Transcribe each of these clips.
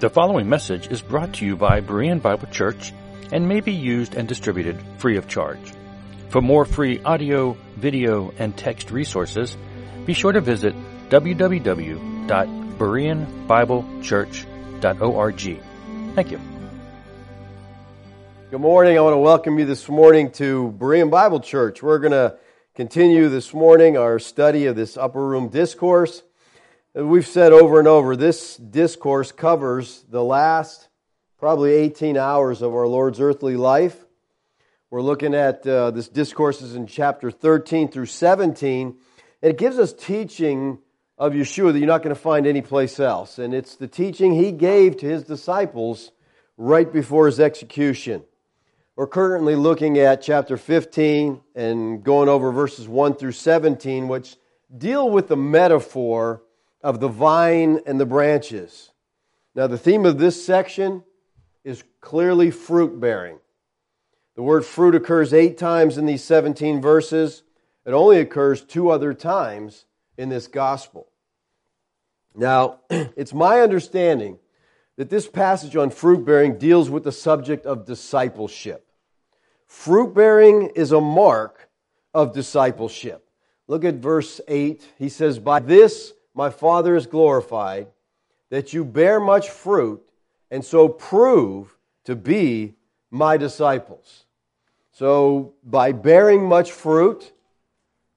The following message is brought to you by Berean Bible Church and may be used and distributed free of charge. For more free audio, video, and text resources, be sure to visit www.bereanbiblechurch.org. Thank you. Good morning. I want to welcome you this morning to Berean Bible Church. We're going to continue this morning our study of this upper room discourse. We've said over and over, this discourse covers the last probably 18 hours of our Lord's earthly life. We're looking at uh, this is in chapter 13 through 17. And it gives us teaching of Yeshua that you're not going to find anyplace else. And it's the teaching he gave to his disciples right before his execution. We're currently looking at chapter 15 and going over verses 1 through 17, which deal with the metaphor of the vine and the branches. Now, the theme of this section is clearly fruit bearing. The word fruit occurs eight times in these 17 verses. It only occurs two other times in this gospel. Now, it's my understanding that this passage on fruit bearing deals with the subject of discipleship. Fruit bearing is a mark of discipleship. Look at verse 8. He says, By this my Father is glorified, that you bear much fruit, and so prove to be my disciples. So, by bearing much fruit,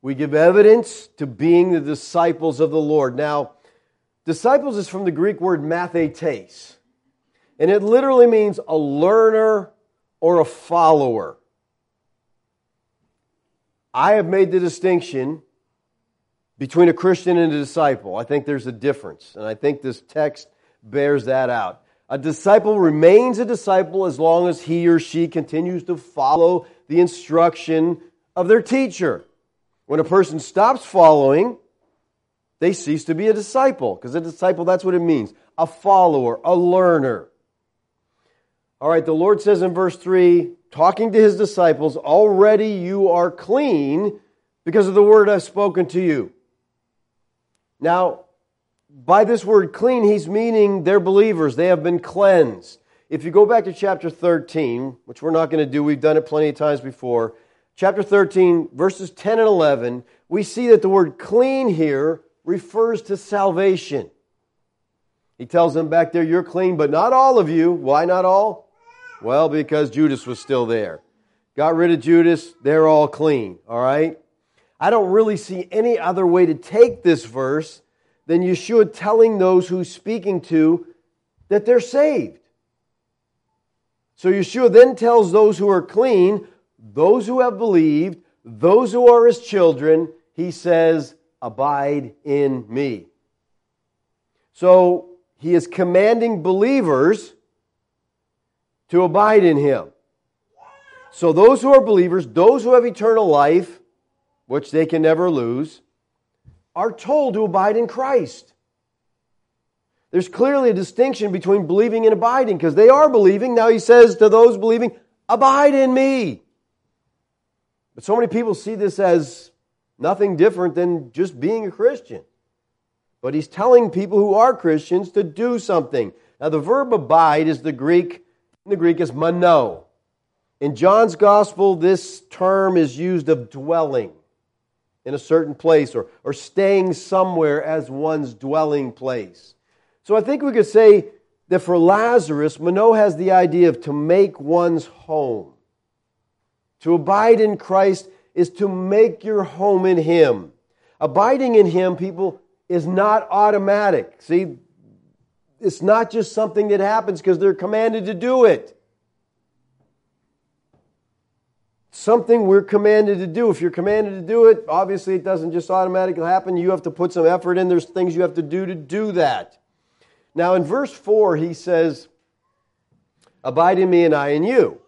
we give evidence to being the disciples of the Lord. Now, disciples is from the Greek word mathetes, and it literally means a learner or a follower. I have made the distinction between a Christian and a disciple. I think there's a difference, and I think this text bears that out. A disciple remains a disciple as long as he or she continues to follow the instruction of their teacher. When a person stops following, they cease to be a disciple, because a disciple, that's what it means a follower, a learner. All right, the Lord says in verse 3, talking to his disciples, already you are clean because of the word I've spoken to you. Now, by this word clean, he's meaning they're believers. They have been cleansed. If you go back to chapter 13, which we're not going to do, we've done it plenty of times before. Chapter 13, verses 10 and 11, we see that the word clean here refers to salvation. He tells them back there, You're clean, but not all of you. Why not all? Well, because Judas was still there. Got rid of Judas, they're all clean, all right? I don't really see any other way to take this verse than Yeshua telling those who's speaking to that they're saved. So Yeshua then tells those who are clean, those who have believed, those who are his children, he says, Abide in me. So he is commanding believers to abide in him. So those who are believers, those who have eternal life, which they can never lose, are told to abide in Christ. There's clearly a distinction between believing and abiding because they are believing. Now he says to those believing, Abide in me. But so many people see this as nothing different than just being a Christian. But he's telling people who are Christians to do something. Now the verb abide is the Greek, the Greek is meno. In John's gospel, this term is used of dwelling in a certain place or, or staying somewhere as one's dwelling place. So I think we could say that for Lazarus, meno has the idea of to make one's home. To abide in Christ is to make your home in Him. Abiding in Him, people, is not automatic. See, it's not just something that happens because they're commanded to do it. Something we're commanded to do. If you're commanded to do it, obviously it doesn't just automatically happen. You have to put some effort in. There's things you have to do to do that. Now, in verse 4, he says, Abide in me and I in you.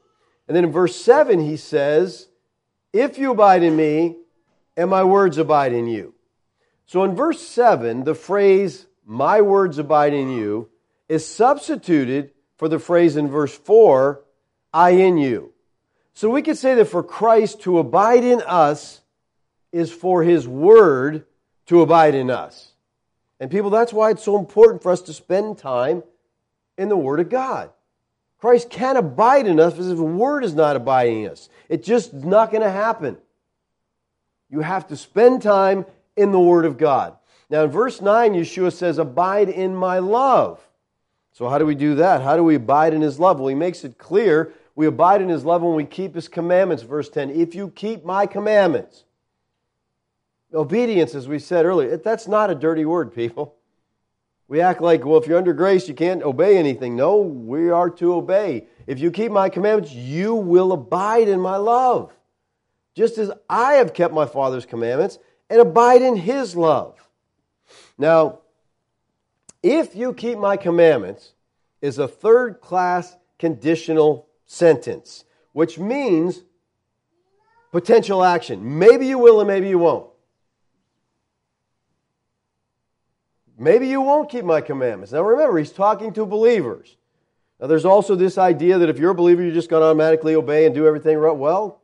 And then in verse 7, he says, If you abide in me and my words abide in you. So in verse 7, the phrase, My words abide in you, is substituted for the phrase in verse 4, I in you. So we could say that for Christ to abide in us is for his word to abide in us. And people, that's why it's so important for us to spend time in the Word of God. Christ can't abide in us if the Word is not abiding in us. It's just not going to happen. You have to spend time in the Word of God. Now, in verse 9, Yeshua says, Abide in my love. So, how do we do that? How do we abide in His love? Well, He makes it clear we abide in His love when we keep His commandments. Verse 10 If you keep my commandments, obedience, as we said earlier, that's not a dirty word, people. We act like, well, if you're under grace, you can't obey anything. No, we are to obey. If you keep my commandments, you will abide in my love, just as I have kept my Father's commandments and abide in his love. Now, if you keep my commandments is a third class conditional sentence, which means potential action. Maybe you will and maybe you won't. Maybe you won't keep my commandments. Now remember, he's talking to believers. Now there's also this idea that if you're a believer, you're just going to automatically obey and do everything right. Well,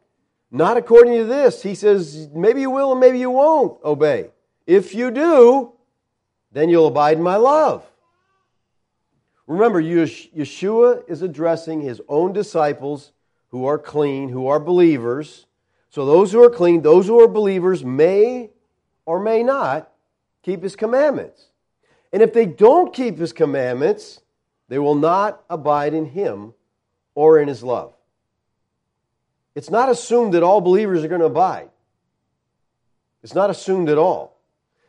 not according to this. He says, maybe you will and maybe you won't obey. If you do, then you'll abide in my love. Remember, Yeshua is addressing his own disciples who are clean, who are believers. So those who are clean, those who are believers, may or may not keep his commandments. And if they don't keep his commandments, they will not abide in him or in his love. It's not assumed that all believers are going to abide. It's not assumed at all.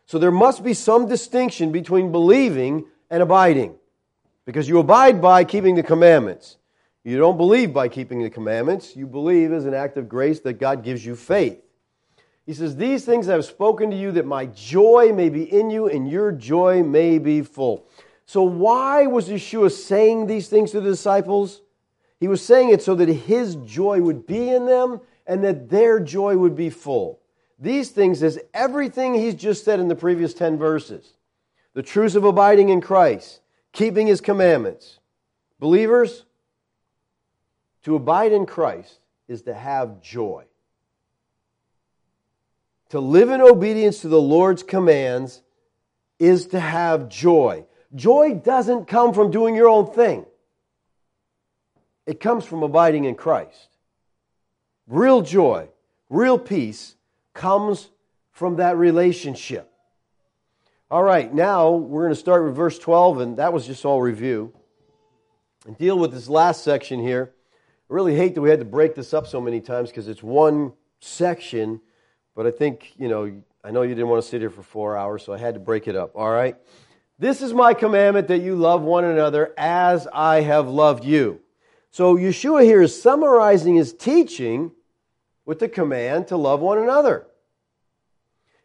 So there must be some distinction between believing and abiding. Because you abide by keeping the commandments. You don't believe by keeping the commandments. You believe as an act of grace that God gives you faith. He says, These things I have spoken to you that my joy may be in you and your joy may be full. So, why was Yeshua saying these things to the disciples? He was saying it so that his joy would be in them and that their joy would be full. These things is everything he's just said in the previous 10 verses. The truths of abiding in Christ, keeping his commandments. Believers, to abide in Christ is to have joy. To live in obedience to the Lord's commands is to have joy. Joy doesn't come from doing your own thing, it comes from abiding in Christ. Real joy, real peace comes from that relationship. All right, now we're going to start with verse 12, and that was just all review. And deal with this last section here. I really hate that we had to break this up so many times because it's one section, but I think, you know, I know you didn't want to sit here for four hours, so I had to break it up. All right? This is my commandment that you love one another as I have loved you. So Yeshua here is summarizing his teaching with the command to love one another.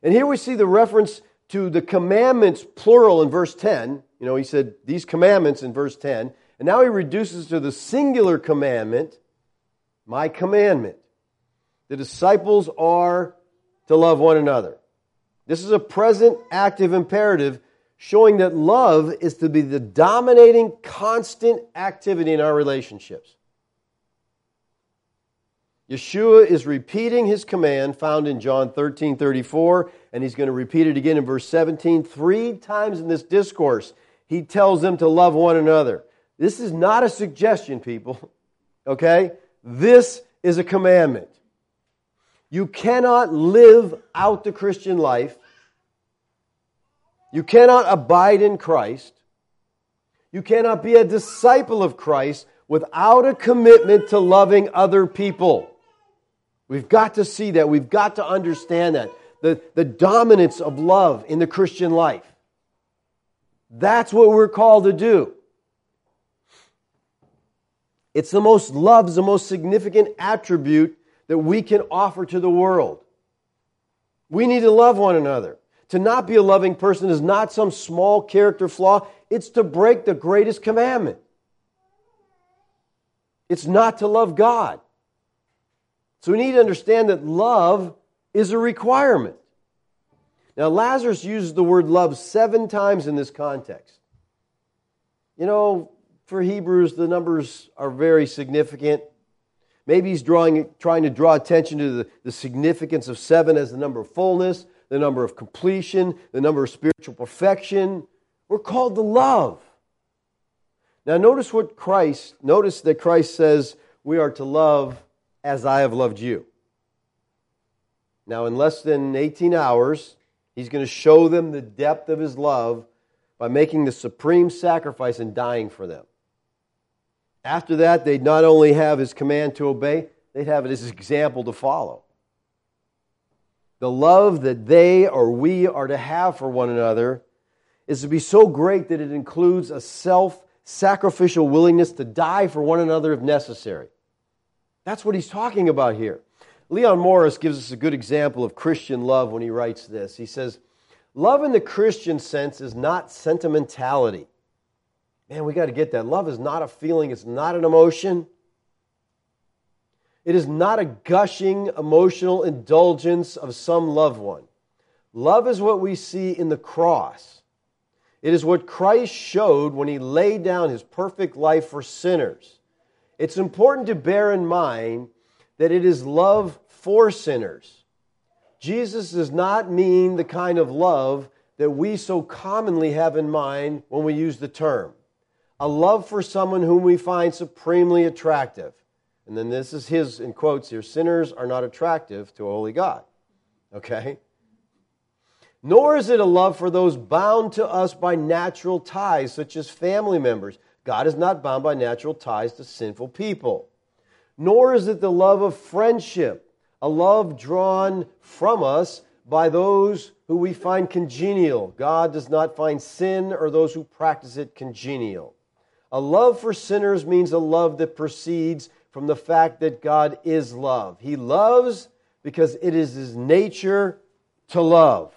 And here we see the reference to the commandments, plural, in verse 10. You know, he said these commandments in verse 10. And now he reduces to the singular commandment, my commandment. The disciples are to love one another. This is a present active imperative showing that love is to be the dominating, constant activity in our relationships. Yeshua is repeating his command found in John 13 34, and he's going to repeat it again in verse 17. Three times in this discourse, he tells them to love one another. This is not a suggestion, people. Okay? This is a commandment. You cannot live out the Christian life. You cannot abide in Christ. You cannot be a disciple of Christ without a commitment to loving other people. We've got to see that. We've got to understand that. The, the dominance of love in the Christian life. That's what we're called to do. It's the most love's the most significant attribute that we can offer to the world. We need to love one another. To not be a loving person is not some small character flaw, it's to break the greatest commandment. It's not to love God. So we need to understand that love is a requirement. Now, Lazarus uses the word love seven times in this context. You know, for Hebrews, the numbers are very significant. Maybe he's drawing, trying to draw attention to the, the significance of seven as the number of fullness, the number of completion, the number of spiritual perfection. We're called to love. Now, notice what Christ, notice that Christ says we are to love as I have loved you. Now, in less than 18 hours, he's going to show them the depth of his love by making the supreme sacrifice and dying for them. After that, they'd not only have his command to obey, they'd have his example to follow. The love that they or we are to have for one another is to be so great that it includes a self sacrificial willingness to die for one another if necessary. That's what he's talking about here. Leon Morris gives us a good example of Christian love when he writes this. He says, Love in the Christian sense is not sentimentality. Man, we got to get that. Love is not a feeling, it's not an emotion. It is not a gushing emotional indulgence of some loved one. Love is what we see in the cross. It is what Christ showed when he laid down his perfect life for sinners. It's important to bear in mind that it is love for sinners. Jesus does not mean the kind of love that we so commonly have in mind when we use the term a love for someone whom we find supremely attractive. And then this is his, in quotes here sinners are not attractive to a holy God. Okay? Nor is it a love for those bound to us by natural ties, such as family members. God is not bound by natural ties to sinful people. Nor is it the love of friendship, a love drawn from us by those who we find congenial. God does not find sin or those who practice it congenial. A love for sinners means a love that proceeds from the fact that God is love. He loves because it is his nature to love.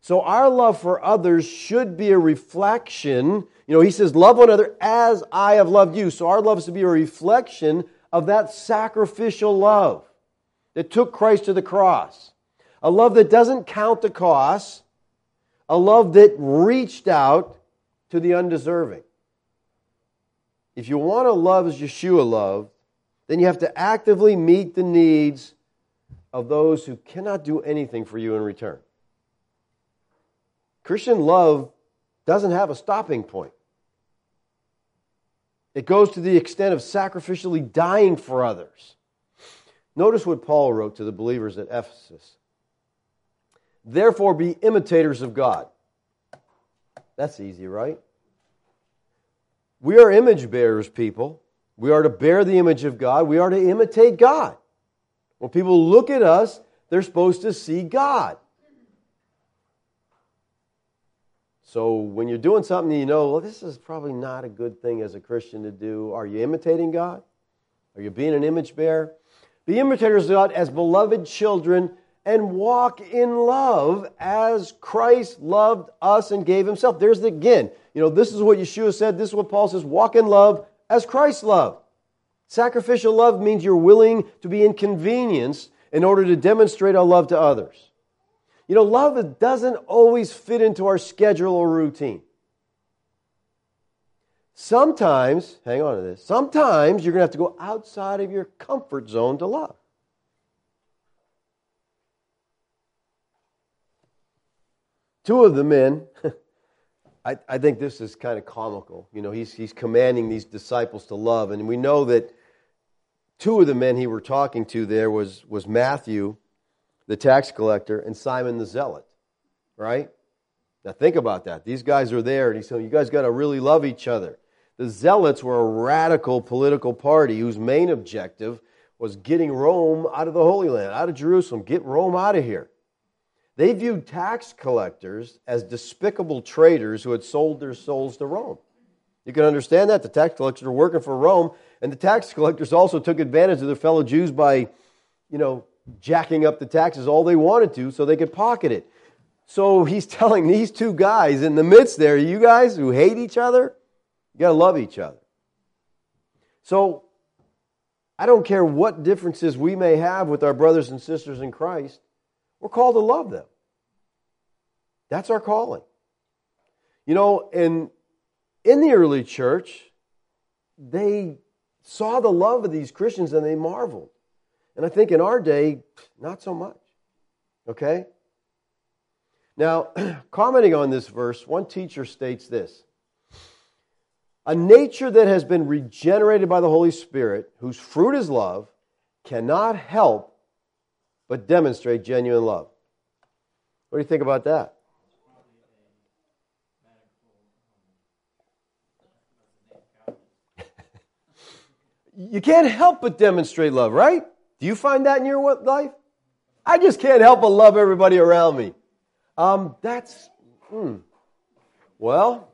So our love for others should be a reflection. You know, he says, Love one another as I have loved you. So our love is to be a reflection of that sacrificial love that took Christ to the cross. A love that doesn't count the cost, a love that reached out to the undeserving. If you want to love as Yeshua loved, then you have to actively meet the needs of those who cannot do anything for you in return. Christian love doesn't have a stopping point. It goes to the extent of sacrificially dying for others. Notice what Paul wrote to the believers at Ephesus. Therefore, be imitators of God. That's easy, right? We are image bearers, people. We are to bear the image of God. We are to imitate God. When people look at us, they're supposed to see God. So when you're doing something you know, well, this is probably not a good thing as a Christian to do, are you imitating God? Are you being an image bearer? Be imitators of God as beloved children and walk in love as Christ loved us and gave himself. There's the, again, you know, this is what Yeshua said. This is what Paul says walk in love as Christ loved. Sacrificial love means you're willing to be inconvenienced in order to demonstrate our love to others. You know, love doesn't always fit into our schedule or routine. Sometimes, hang on to this, sometimes you're going to have to go outside of your comfort zone to love. Two of the men I, I think this is kind of comical. You know, he's, he's commanding these disciples to love. And we know that two of the men he were talking to there was, was Matthew, the tax collector, and Simon the zealot, right? Now think about that. These guys are there, and he said, You guys got to really love each other. The zealots were a radical political party whose main objective was getting Rome out of the Holy Land, out of Jerusalem. Get Rome out of here. They viewed tax collectors as despicable traitors who had sold their souls to Rome. You can understand that. The tax collectors were working for Rome, and the tax collectors also took advantage of their fellow Jews by, you know, jacking up the taxes all they wanted to so they could pocket it. So he's telling these two guys in the midst there, you guys who hate each other, you got to love each other. So I don't care what differences we may have with our brothers and sisters in Christ, we're called to love them. That's our calling. You know, and in the early church, they saw the love of these Christians and they marveled. And I think in our day, not so much. Okay? Now, commenting on this verse, one teacher states this A nature that has been regenerated by the Holy Spirit, whose fruit is love, cannot help but demonstrate genuine love. What do you think about that? you can't help but demonstrate love, right? Do you find that in your life? I just can't help but love everybody around me. Um, that's, hmm. well,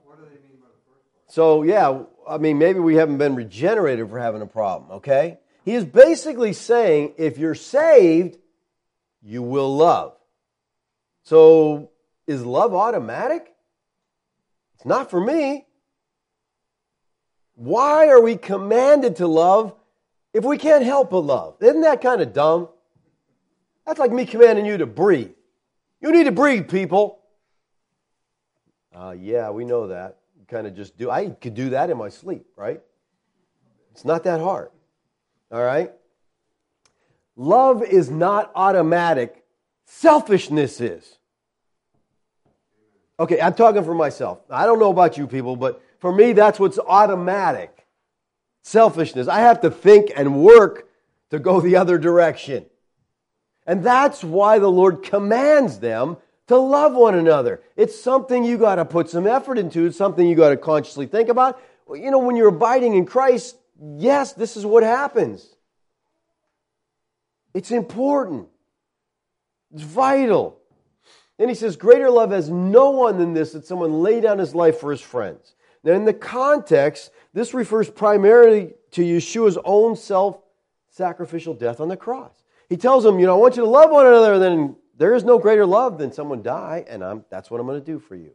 so yeah, I mean, maybe we haven't been regenerated for having a problem, okay? He is basically saying if you're saved, you will love. So is love automatic? It's not for me. Why are we commanded to love if we can't help but love? Isn't that kind of dumb? That's like me commanding you to breathe. You need to breathe, people. Uh, yeah, we know that. Kind of just do. I could do that in my sleep, right? It's not that hard. All right? Love is not automatic, selfishness is. Okay, I'm talking for myself. I don't know about you people, but for me, that's what's automatic selfishness. I have to think and work to go the other direction. And that's why the Lord commands them to love one another. It's something you got to put some effort into, it's something you got to consciously think about. You know, when you're abiding in Christ, yes, this is what happens. It's important, it's vital. Then he says, Greater love has no one than this that someone lay down his life for his friends. Now, in the context, this refers primarily to Yeshua's own self sacrificial death on the cross. He tells them, You know, I want you to love one another, then there is no greater love than someone die, and I'm, that's what I'm going to do for you.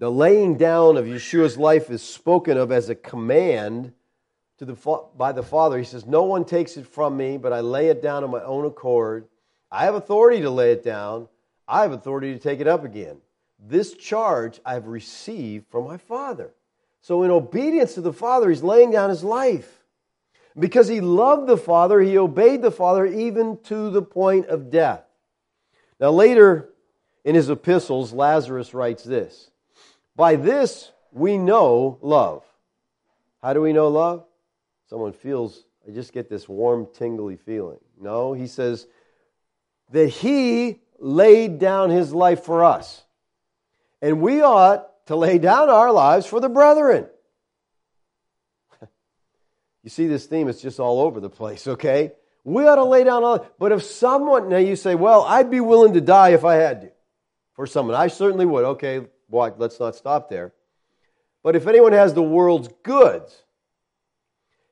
The laying down of Yeshua's life is spoken of as a command to the, by the Father. He says, No one takes it from me, but I lay it down on my own accord. I have authority to lay it down, I have authority to take it up again. This charge I've received from my Father. So, in obedience to the Father, he's laying down his life. Because he loved the Father, he obeyed the Father even to the point of death. Now, later in his epistles, Lazarus writes this By this we know love. How do we know love? Someone feels, I just get this warm, tingly feeling. No, he says that he laid down his life for us. And we ought to lay down our lives for the brethren. you see this theme, it's just all over the place, okay? We ought to lay down all, but if someone, now you say, well, I'd be willing to die if I had to for someone. I certainly would. Okay, why, let's not stop there. But if anyone has the world's goods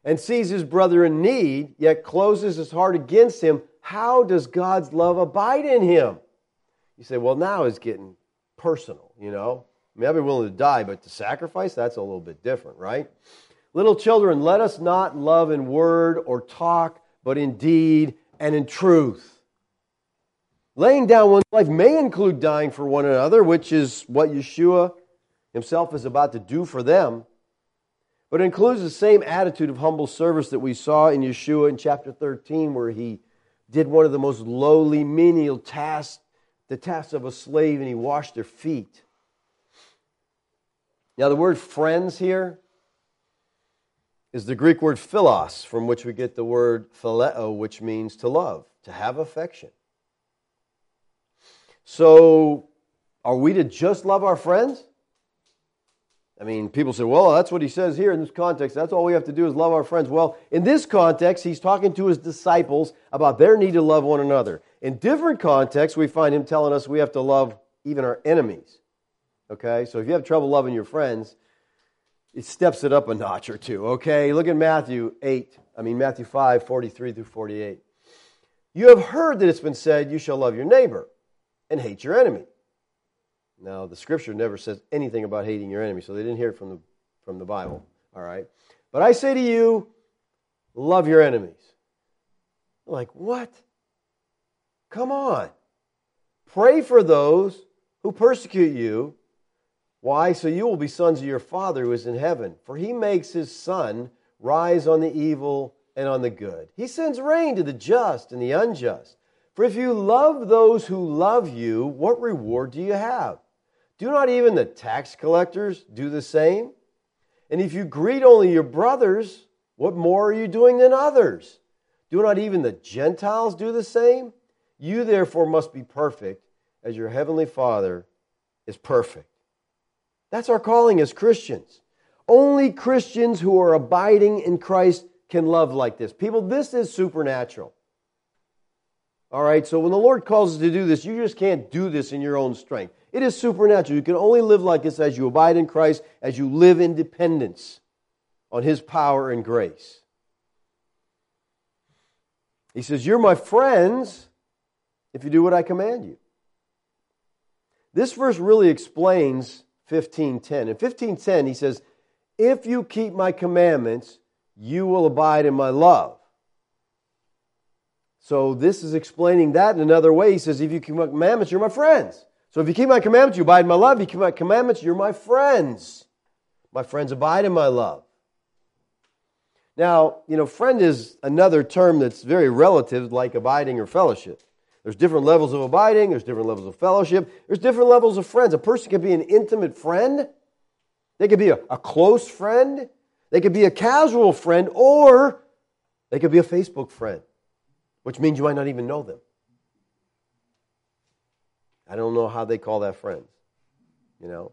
and sees his brother in need, yet closes his heart against him, how does God's love abide in him? You say, well, now it's getting personal, you know? I mean, I'd be willing to die, but to sacrifice, that's a little bit different, right? Little children, let us not love in word or talk, but in deed and in truth. Laying down one's life may include dying for one another, which is what Yeshua himself is about to do for them. But includes the same attitude of humble service that we saw in Yeshua in chapter 13, where he did one of the most lowly, menial tasks the task of a slave and he washed their feet. Now, the word friends here is the Greek word philos, from which we get the word phileo, which means to love, to have affection. So, are we to just love our friends? I mean, people say, well, that's what he says here in this context. That's all we have to do is love our friends. Well, in this context, he's talking to his disciples about their need to love one another. In different contexts, we find him telling us we have to love even our enemies. Okay? So if you have trouble loving your friends, it steps it up a notch or two. Okay? Look at Matthew 8, I mean, Matthew 5, 43 through 48. You have heard that it's been said, you shall love your neighbor and hate your enemy. Now, the scripture never says anything about hating your enemy, so they didn't hear it from the, from the Bible. All right? But I say to you, love your enemies. Like, what? Come on. Pray for those who persecute you. Why? So you will be sons of your Father who is in heaven. For he makes his sun rise on the evil and on the good. He sends rain to the just and the unjust. For if you love those who love you, what reward do you have? Do not even the tax collectors do the same? And if you greet only your brothers, what more are you doing than others? Do not even the Gentiles do the same? You therefore must be perfect as your heavenly Father is perfect. That's our calling as Christians. Only Christians who are abiding in Christ can love like this. People, this is supernatural. All right, so when the Lord calls us to do this, you just can't do this in your own strength. It is supernatural. You can only live like this as you abide in Christ, as you live in dependence on His power and grace. He says, You're my friends if you do what I command you. This verse really explains 15:10. In 15:10 he says, "If you keep my commandments, you will abide in my love." So this is explaining that in another way. He says, "If you keep my commandments, you're my friends." So if you keep my commandments, you abide in my love. If you keep my commandments, you're my friends. My friends abide in my love. Now, you know, friend is another term that's very relative, like abiding or fellowship. There's different levels of abiding, there's different levels of fellowship, there's different levels of friends. A person can be an intimate friend, they could be a, a close friend, they could be a casual friend, or they could be a Facebook friend, which means you might not even know them. I don't know how they call that friends, you know.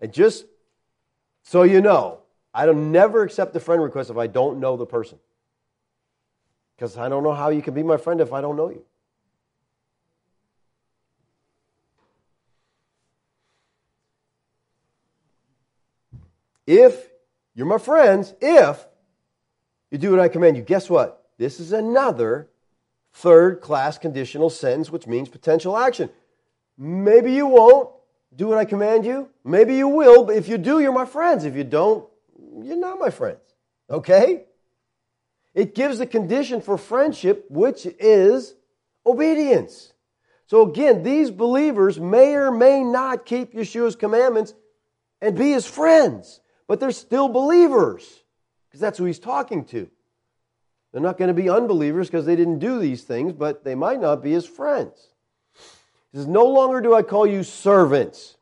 And just so you know, I don't never accept a friend request if I don't know the person. Because I don't know how you can be my friend if I don't know you. If you're my friends, if you do what I command you, guess what? This is another third class conditional sentence, which means potential action. Maybe you won't do what I command you. Maybe you will, but if you do, you're my friends. If you don't, you're not my friends. Okay? It gives a condition for friendship, which is obedience. So again, these believers may or may not keep Yeshua's commandments and be his friends, but they're still believers because that's who he's talking to. They're not going to be unbelievers because they didn't do these things, but they might not be his friends. He says, No longer do I call you servants.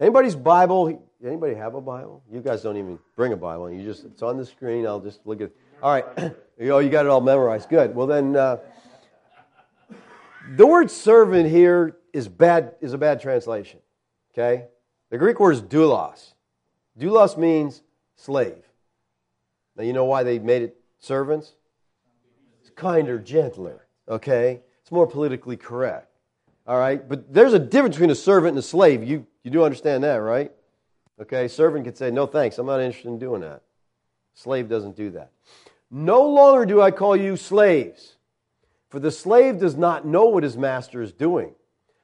Anybody's Bible, anybody have a Bible? You guys don't even bring a Bible. You just it's on the screen. I'll just look at All right. oh, you got it all memorized. Good. Well then uh, the word servant here is bad is a bad translation. Okay? The Greek word is doulos. Doulos means slave. Now you know why they made it servants? It's kinder, gentler, okay? It's more politically correct. All right? But there's a difference between a servant and a slave. You, you do understand that, right? Okay, servant can say, no thanks, I'm not interested in doing that. Slave doesn't do that. No longer do I call you slaves, for the slave does not know what his master is doing.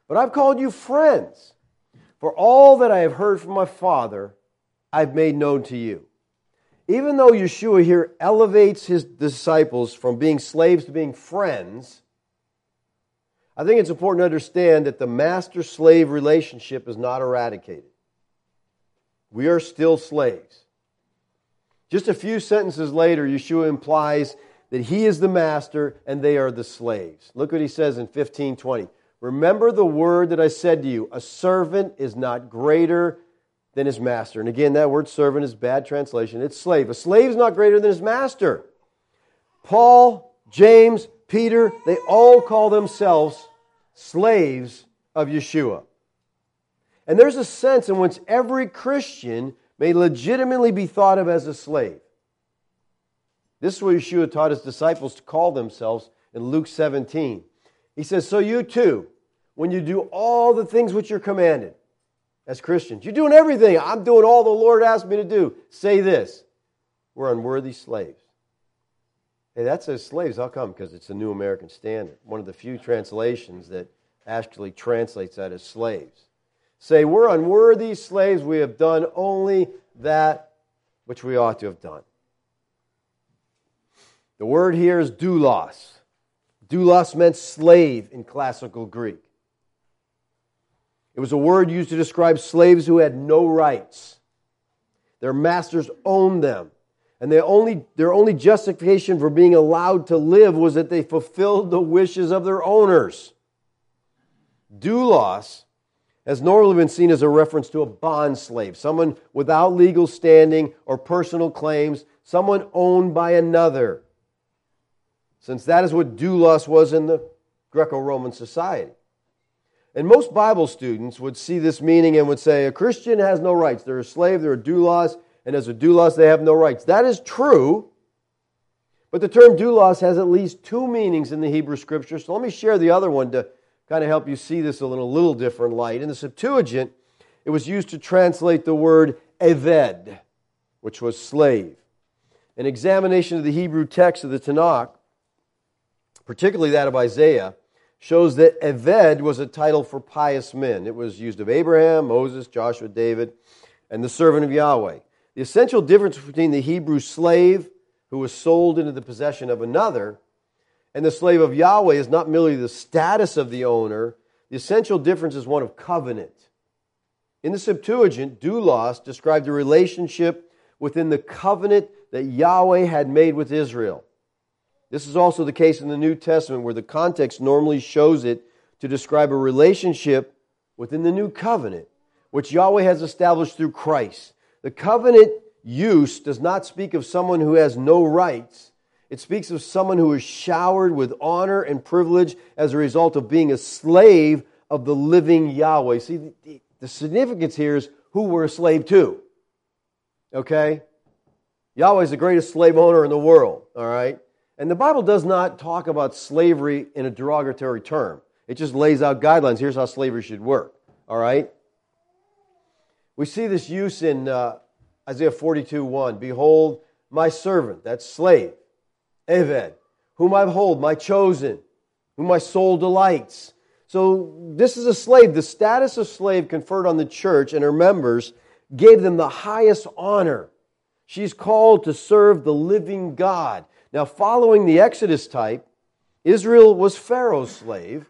But I've called you friends, for all that I have heard from my Father, I've made known to you even though Yeshua here elevates his disciples from being slaves to being friends, I think it's important to understand that the master slave relationship is not eradicated. We are still slaves. Just a few sentences later, Yeshua implies that he is the master and they are the slaves. Look what he says in 1520. Remember the word that I said to you a servant is not greater than his master. And again, that word servant is bad translation. It's slave. A slave is not greater than his master. Paul, James, Peter, they all call themselves slaves of Yeshua. And there's a sense in which every Christian may legitimately be thought of as a slave. This is what Yeshua taught his disciples to call themselves in Luke 17. He says, So you too, when you do all the things which you're commanded, as Christians. You're doing everything. I'm doing all the Lord asked me to do. Say this We're unworthy slaves. Hey, that says slaves. How come? Because it's the New American Standard, one of the few translations that actually translates that as slaves. Say, We're unworthy slaves. We have done only that which we ought to have done. The word here is doulos. Doulos meant slave in classical Greek. It was a word used to describe slaves who had no rights. Their masters owned them. And they only, their only justification for being allowed to live was that they fulfilled the wishes of their owners. Doulos has normally been seen as a reference to a bond slave, someone without legal standing or personal claims, someone owned by another, since that is what doulos was in the Greco Roman society. And most Bible students would see this meaning and would say a Christian has no rights. They're a slave, they're a doulos, and as a doulos, they have no rights. That is true, but the term doulos has at least two meanings in the Hebrew scripture. So let me share the other one to kind of help you see this in a little different light. In the Septuagint, it was used to translate the word eved, which was slave. An examination of the Hebrew text of the Tanakh, particularly that of Isaiah, shows that Eved was a title for pious men. It was used of Abraham, Moses, Joshua, David, and the servant of Yahweh. The essential difference between the Hebrew slave who was sold into the possession of another and the slave of Yahweh is not merely the status of the owner, the essential difference is one of covenant. In the Septuagint, doulos described the relationship within the covenant that Yahweh had made with Israel. This is also the case in the New Testament, where the context normally shows it to describe a relationship within the new covenant, which Yahweh has established through Christ. The covenant use does not speak of someone who has no rights, it speaks of someone who is showered with honor and privilege as a result of being a slave of the living Yahweh. See, the, significance here is who we're a slave to. Okay? Yahweh is the greatest slave owner in the world, all right? And the Bible does not talk about slavery in a derogatory term. It just lays out guidelines. Here's how slavery should work, all right? We see this use in uh, Isaiah 42 1. Behold, my servant, that's slave Eved, whom I hold, my chosen, whom my soul delights. So this is a slave. The status of slave conferred on the church and her members gave them the highest honor. She's called to serve the living God. Now, following the Exodus type, Israel was Pharaoh's slave,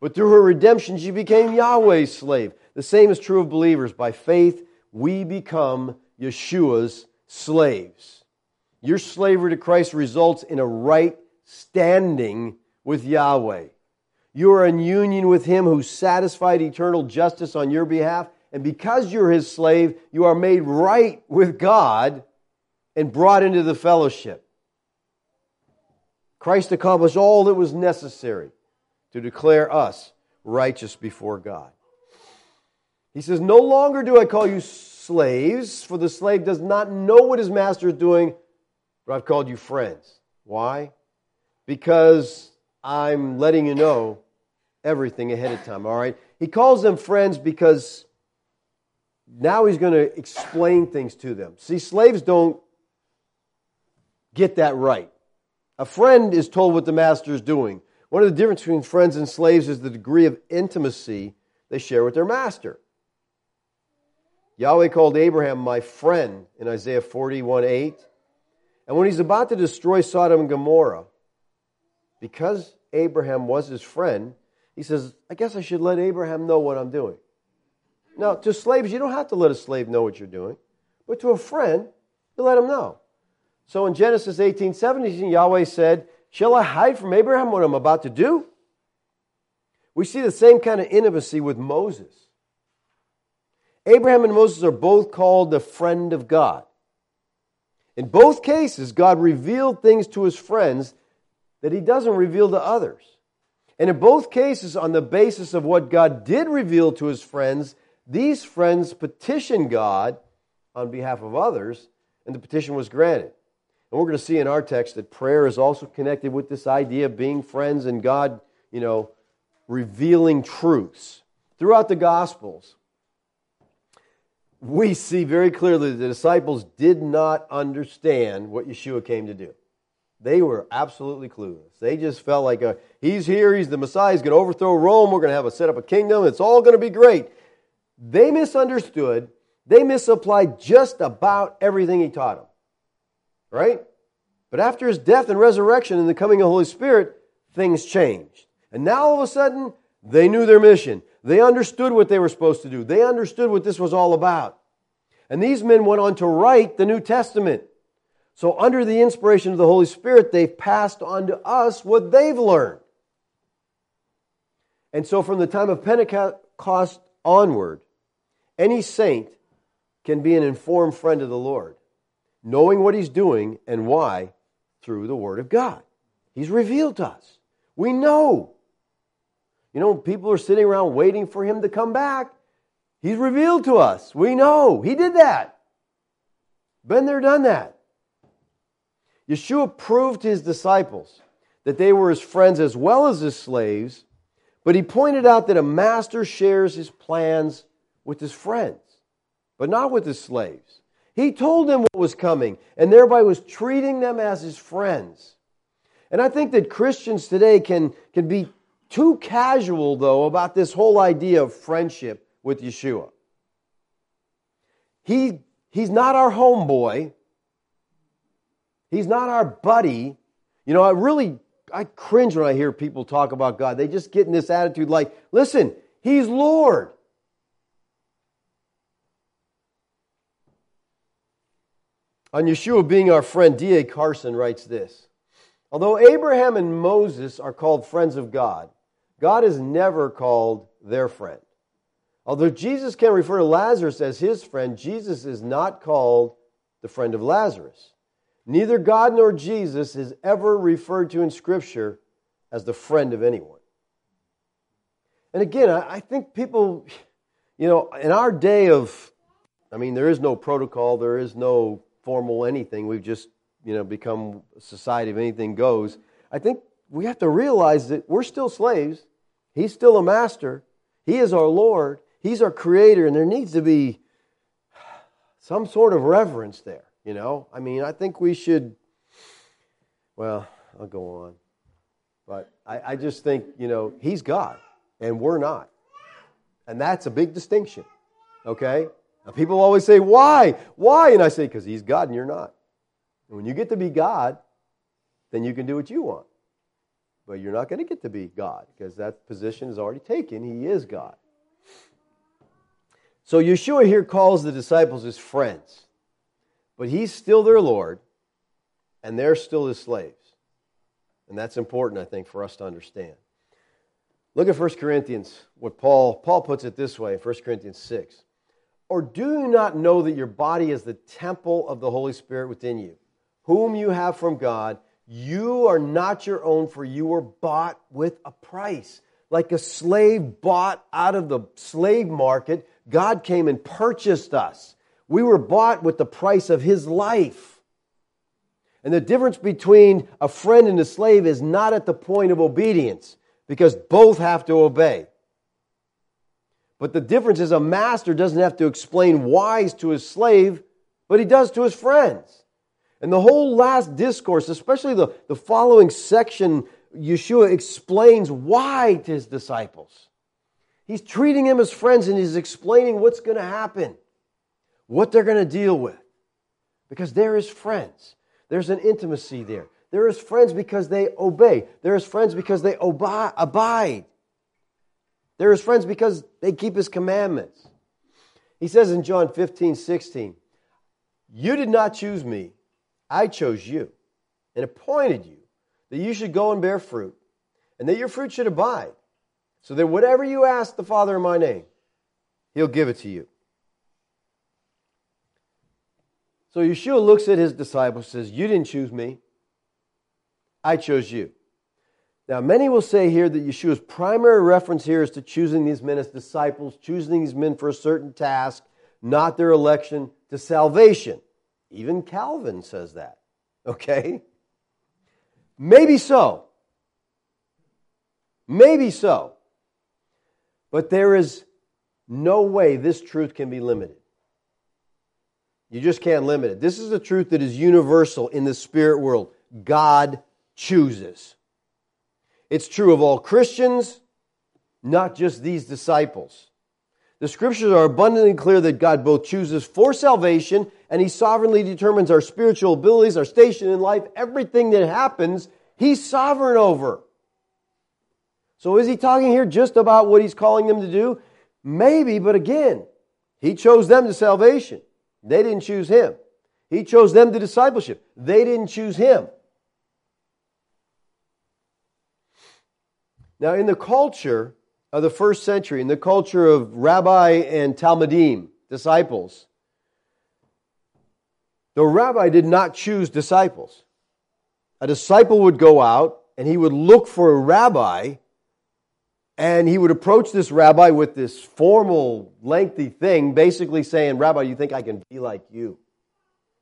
but through her redemption, she became Yahweh's slave. The same is true of believers. By faith, we become Yeshua's slaves. Your slavery to Christ results in a right standing with Yahweh. You are in union with Him who satisfied eternal justice on your behalf. And because you're His slave, you are made right with God and brought into the fellowship. Christ accomplished all that was necessary to declare us righteous before God. He says, No longer do I call you slaves, for the slave does not know what his master is doing but I've called you friends. Why? Because I'm letting you know everything ahead of time, all right? He calls them friends because now he's going to explain things to them. See, slaves don't get that right. A friend is told what the master is doing. One of the differences between friends and slaves is the degree of intimacy they share with their master. Yahweh called Abraham my friend in Isaiah 41 8. And when he's about to destroy Sodom and Gomorrah, because Abraham was his friend, he says, I guess I should let Abraham know what I'm doing. Now, to slaves, you don't have to let a slave know what you're doing, but to a friend, you let him know. So in Genesis 18 17, Yahweh said, Shall I hide from Abraham what I'm about to do? We see the same kind of intimacy with Moses. Abraham and Moses are both called the friend of God. In both cases, God revealed things to his friends that he doesn't reveal to others. And in both cases, on the basis of what God did reveal to his friends, these friends petitioned God on behalf of others, and the petition was granted. And we're going to see in our text that prayer is also connected with this idea of being friends and God, you know, revealing truths. Throughout the Gospels, we see very clearly the disciples did not understand what Yeshua came to do. They were absolutely clueless. They just felt like, a, he's here, he's the Messiah, he's going to overthrow Rome, we're going to have a set up a kingdom, it's all going to be great. They misunderstood, they misapplied just about everything he taught them. Right? But after his death and resurrection and the coming of the Holy Spirit, things changed. And now all of a sudden, they knew their mission. They understood what they were supposed to do. They understood what this was all about. And these men went on to write the New Testament. So, under the inspiration of the Holy Spirit, they've passed on to us what they've learned. And so, from the time of Pentecost onward, any saint can be an informed friend of the Lord, knowing what he's doing and why through the Word of God. He's revealed to us. We know. You know, people are sitting around waiting for him to come back. He's revealed to us. We know. He did that. Been there, done that. Yeshua proved to his disciples that they were his friends as well as his slaves, but he pointed out that a master shares his plans with his friends, but not with his slaves. He told them what was coming and thereby was treating them as his friends. And I think that Christians today can, can be too casual, though, about this whole idea of friendship with Yeshua. He, he's not our homeboy. He's not our buddy. You know, I really I cringe when I hear people talk about God. They just get in this attitude like, listen, He's Lord. On Yeshua being our friend, D.A. Carson writes this Although Abraham and Moses are called friends of God, God is never called their friend. Although Jesus can refer to Lazarus as his friend, Jesus is not called the friend of Lazarus. Neither God nor Jesus is ever referred to in Scripture as the friend of anyone. And again, I think people, you know, in our day of, I mean, there is no protocol, there is no formal anything. We've just, you know, become a society of anything goes. I think we have to realize that we're still slaves. He's still a master. He is our Lord. He's our creator, and there needs to be some sort of reverence there. You know, I mean, I think we should. Well, I'll go on. But I, I just think, you know, he's God and we're not. And that's a big distinction. Okay? Now, people always say, why? Why? And I say, because he's God and you're not. And when you get to be God, then you can do what you want. But you're not going to get to be God because that position is already taken. He is God. So Yeshua here calls the disciples his friends. But he's still their Lord, and they're still his slaves. And that's important, I think, for us to understand. Look at 1 Corinthians, what Paul, Paul puts it this way 1 Corinthians 6. Or do you not know that your body is the temple of the Holy Spirit within you, whom you have from God? You are not your own, for you were bought with a price. Like a slave bought out of the slave market, God came and purchased us. We were bought with the price of his life. And the difference between a friend and a slave is not at the point of obedience, because both have to obey. But the difference is a master doesn't have to explain whys to his slave, but he does to his friends. And the whole last discourse, especially the, the following section, Yeshua explains why to his disciples. He's treating them as friends and he's explaining what's going to happen what they're going to deal with. Because they're his friends. There's an intimacy there. They're his friends because they obey. They're his friends because they abide. They're his friends because they keep his commandments. He says in John 15, 16, You did not choose me, I chose you and appointed you that you should go and bear fruit, and that your fruit should abide, so that whatever you ask the Father in my name, he'll give it to you. So Yeshua looks at his disciples says, You didn't choose me, I chose you. Now, many will say here that Yeshua's primary reference here is to choosing these men as disciples, choosing these men for a certain task, not their election to salvation. Even Calvin says that. Okay? Maybe so. Maybe so. But there is no way this truth can be limited. You just can't limit it. This is a truth that is universal in the spirit world. God chooses. It's true of all Christians, not just these disciples. The scriptures are abundantly clear that God both chooses for salvation and He sovereignly determines our spiritual abilities, our station in life, everything that happens, He's sovereign over. So is He talking here just about what He's calling them to do? Maybe, but again, He chose them to salvation. They didn't choose him. He chose them to discipleship. They didn't choose him. Now, in the culture of the first century, in the culture of rabbi and talmidim, disciples, the rabbi did not choose disciples. A disciple would go out and he would look for a rabbi and he would approach this rabbi with this formal, lengthy thing, basically saying, Rabbi, you think I can be like you?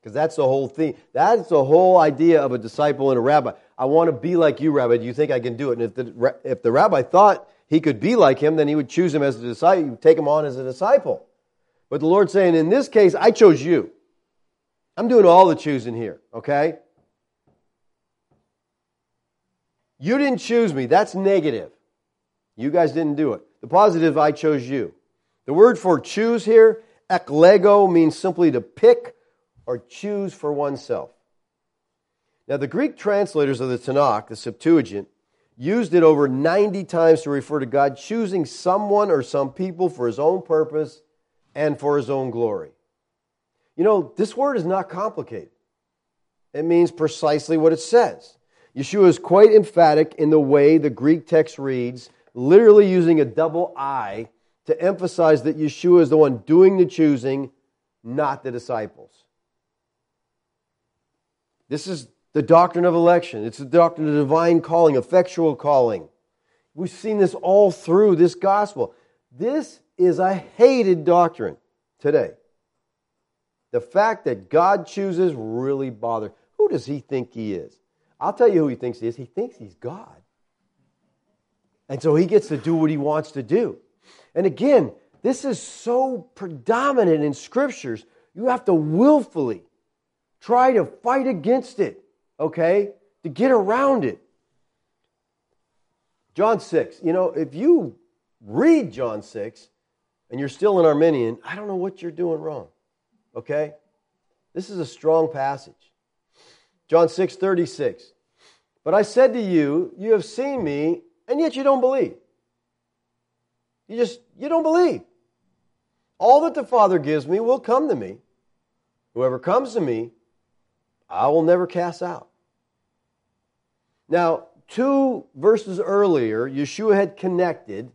Because that's the whole thing. That's the whole idea of a disciple and a rabbi. I want to be like you, Rabbi. Do you think I can do it? And if the, if the rabbi thought he could be like him, then he would choose him as a disciple, take him on as a disciple. But the Lord's saying, in this case, I chose you. I'm doing all the choosing here, okay? You didn't choose me. That's negative. You guys didn't do it. The positive, I chose you. The word for choose here, eklego, means simply to pick or choose for oneself. Now, the Greek translators of the Tanakh, the Septuagint, used it over 90 times to refer to God choosing someone or some people for his own purpose and for his own glory. You know, this word is not complicated. It means precisely what it says. Yeshua is quite emphatic in the way the Greek text reads, literally using a double I to emphasize that Yeshua is the one doing the choosing, not the disciples. This is the doctrine of election. It's the doctrine of divine calling, effectual calling. We've seen this all through this gospel. This is a hated doctrine today. The fact that God chooses really bothers. Who does he think he is? I'll tell you who he thinks he is. He thinks he's God. And so he gets to do what he wants to do. And again, this is so predominant in scriptures, you have to willfully try to fight against it, okay, to get around it. John 6, you know, if you read John 6 and you're still an Arminian, I don't know what you're doing wrong, okay? This is a strong passage. John 6 36. But I said to you, You have seen me, and yet you don't believe. You just, you don't believe. All that the Father gives me will come to me. Whoever comes to me, I will never cast out. Now, two verses earlier, Yeshua had connected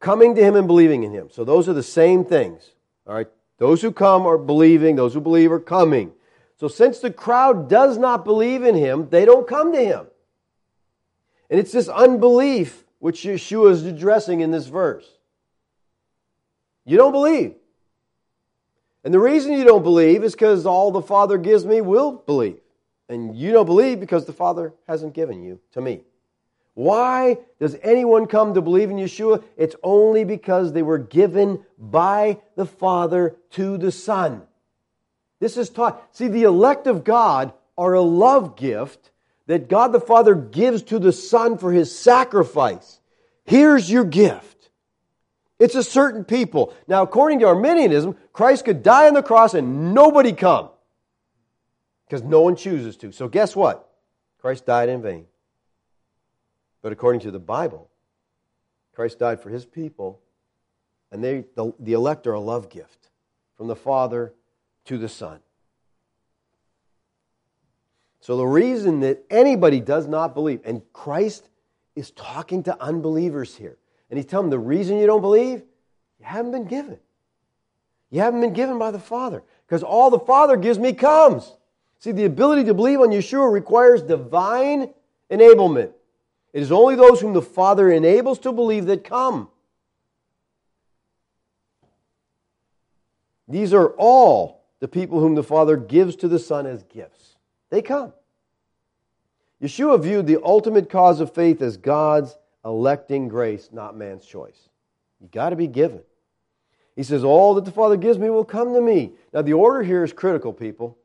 coming to him and believing in him. So those are the same things. All right. Those who come are believing, those who believe are coming. So since the crowd does not believe in him, they don't come to him. And it's this unbelief which Yeshua is addressing in this verse. You don't believe. And the reason you don't believe is because all the Father gives me will believe. And you don't believe because the Father hasn't given you to me. Why does anyone come to believe in Yeshua? It's only because they were given by the Father to the Son. This is taught. See, the elect of God are a love gift that God the Father gives to the Son for his sacrifice. Here's your gift. It's a certain people. Now, according to Arminianism, Christ could die on the cross and nobody come because no one chooses to. So, guess what? Christ died in vain. But according to the Bible, Christ died for his people, and they, the, the elect are a love gift from the Father to the Son. So, the reason that anybody does not believe, and Christ is talking to unbelievers here, and he's telling them the reason you don't believe, you haven't been given. You haven't been given by the Father, because all the Father gives me comes. See, the ability to believe on Yeshua requires divine enablement. It is only those whom the Father enables to believe that come. These are all the people whom the Father gives to the Son as gifts. They come. Yeshua viewed the ultimate cause of faith as God's electing grace, not man's choice. You got to be given. He says, All that the Father gives me will come to me. Now, the order here is critical, people.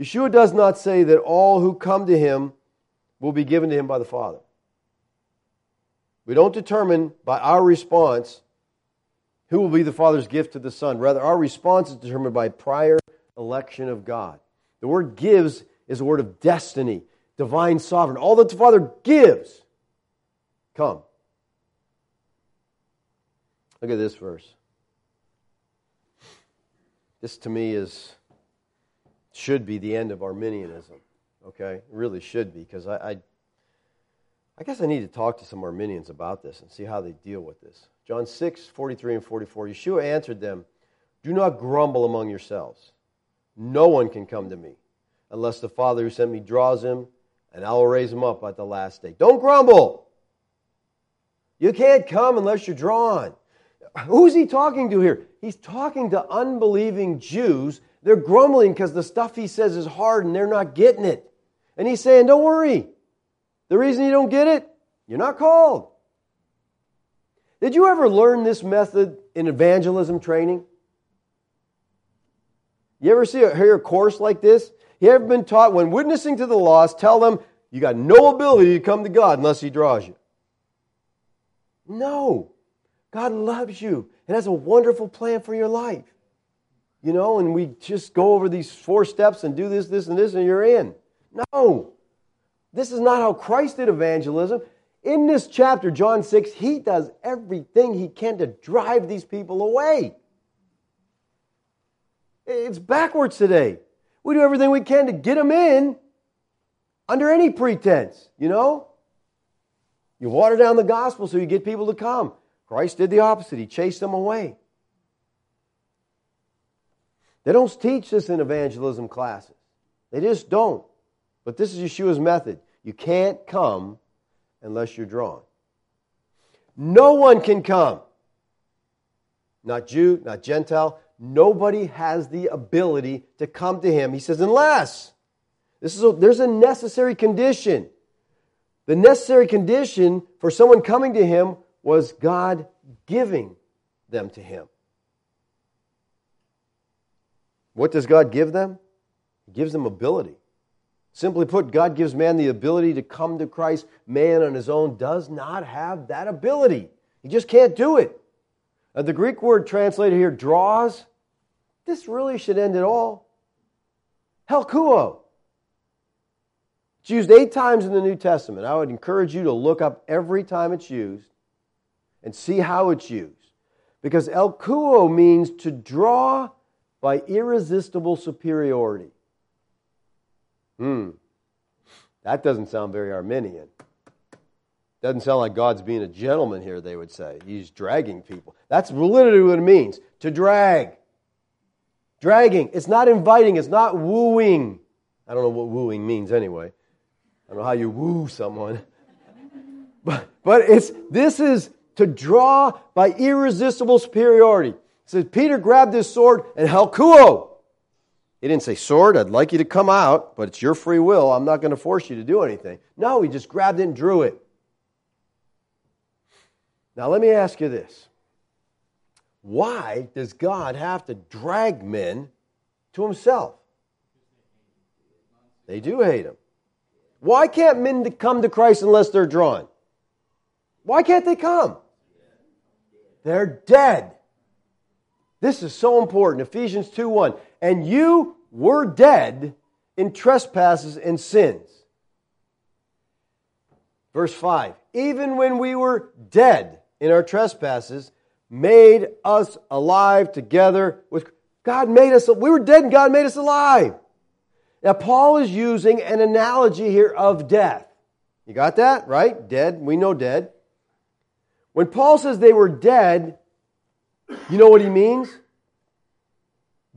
Yeshua does not say that all who come to him will be given to him by the Father. We don't determine by our response who will be the Father's gift to the Son. Rather, our response is determined by prior election of God. The word gives is a word of destiny, divine sovereign. All that the Father gives, come. Look at this verse. This to me is should be the end of Arminianism. Okay, it really should be because I, I I guess I need to talk to some Arminians about this and see how they deal with this. John 6, 43 and 44. Yeshua answered them, Do not grumble among yourselves. No one can come to me unless the Father who sent me draws him, and I will raise him up at the last day. Don't grumble. You can't come unless you're drawn. Who's he talking to here? He's talking to unbelieving Jews. They're grumbling because the stuff he says is hard and they're not getting it. And he's saying, Don't worry. The reason you don't get it, you're not called. Did you ever learn this method in evangelism training? You ever see a, hear a course like this? You ever been taught when witnessing to the lost, tell them you got no ability to come to God unless He draws you? No. God loves you and has a wonderful plan for your life. You know, and we just go over these four steps and do this, this, and this, and you're in. No. This is not how Christ did evangelism. In this chapter, John 6, he does everything he can to drive these people away. It's backwards today. We do everything we can to get them in under any pretense, you know? You water down the gospel so you get people to come. Christ did the opposite, he chased them away. They don't teach this in evangelism classes, they just don't. But this is Yeshua's method. You can't come unless you're drawn. No one can come. Not Jew, not Gentile. Nobody has the ability to come to him. He says, unless. This is a, there's a necessary condition. The necessary condition for someone coming to him was God giving them to him. What does God give them? He gives them ability. Simply put, God gives man the ability to come to Christ. Man on his own does not have that ability. He just can't do it. Uh, the Greek word translated here, draws, this really should end it all. Helkuo. It's used eight times in the New Testament. I would encourage you to look up every time it's used and see how it's used. Because helkuo means to draw by irresistible superiority. Hmm. That doesn't sound very Arminian. Doesn't sound like God's being a gentleman here, they would say. He's dragging people. That's literally what it means to drag. Dragging. It's not inviting, it's not wooing. I don't know what wooing means anyway. I don't know how you woo someone. But, but it's, this is to draw by irresistible superiority. It says Peter grabbed his sword and helkuo, he didn't say, Sword, I'd like you to come out, but it's your free will. I'm not going to force you to do anything. No, he just grabbed it and drew it. Now, let me ask you this why does God have to drag men to himself? They do hate him. Why can't men come to Christ unless they're drawn? Why can't they come? They're dead. This is so important. Ephesians 2 1. And you were dead in trespasses and sins. Verse 5. Even when we were dead in our trespasses, made us alive together with God made us we were dead and God made us alive. Now Paul is using an analogy here of death. You got that? Right? Dead, we know dead. When Paul says they were dead, you know what he means?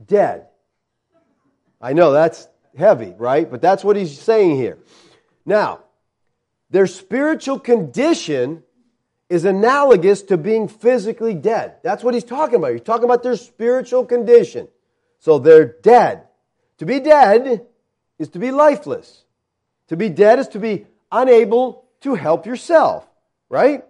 Dead. I know that's heavy, right? But that's what he's saying here. Now, their spiritual condition is analogous to being physically dead. That's what he's talking about. He's talking about their spiritual condition. So they're dead. To be dead is to be lifeless. To be dead is to be unable to help yourself, right?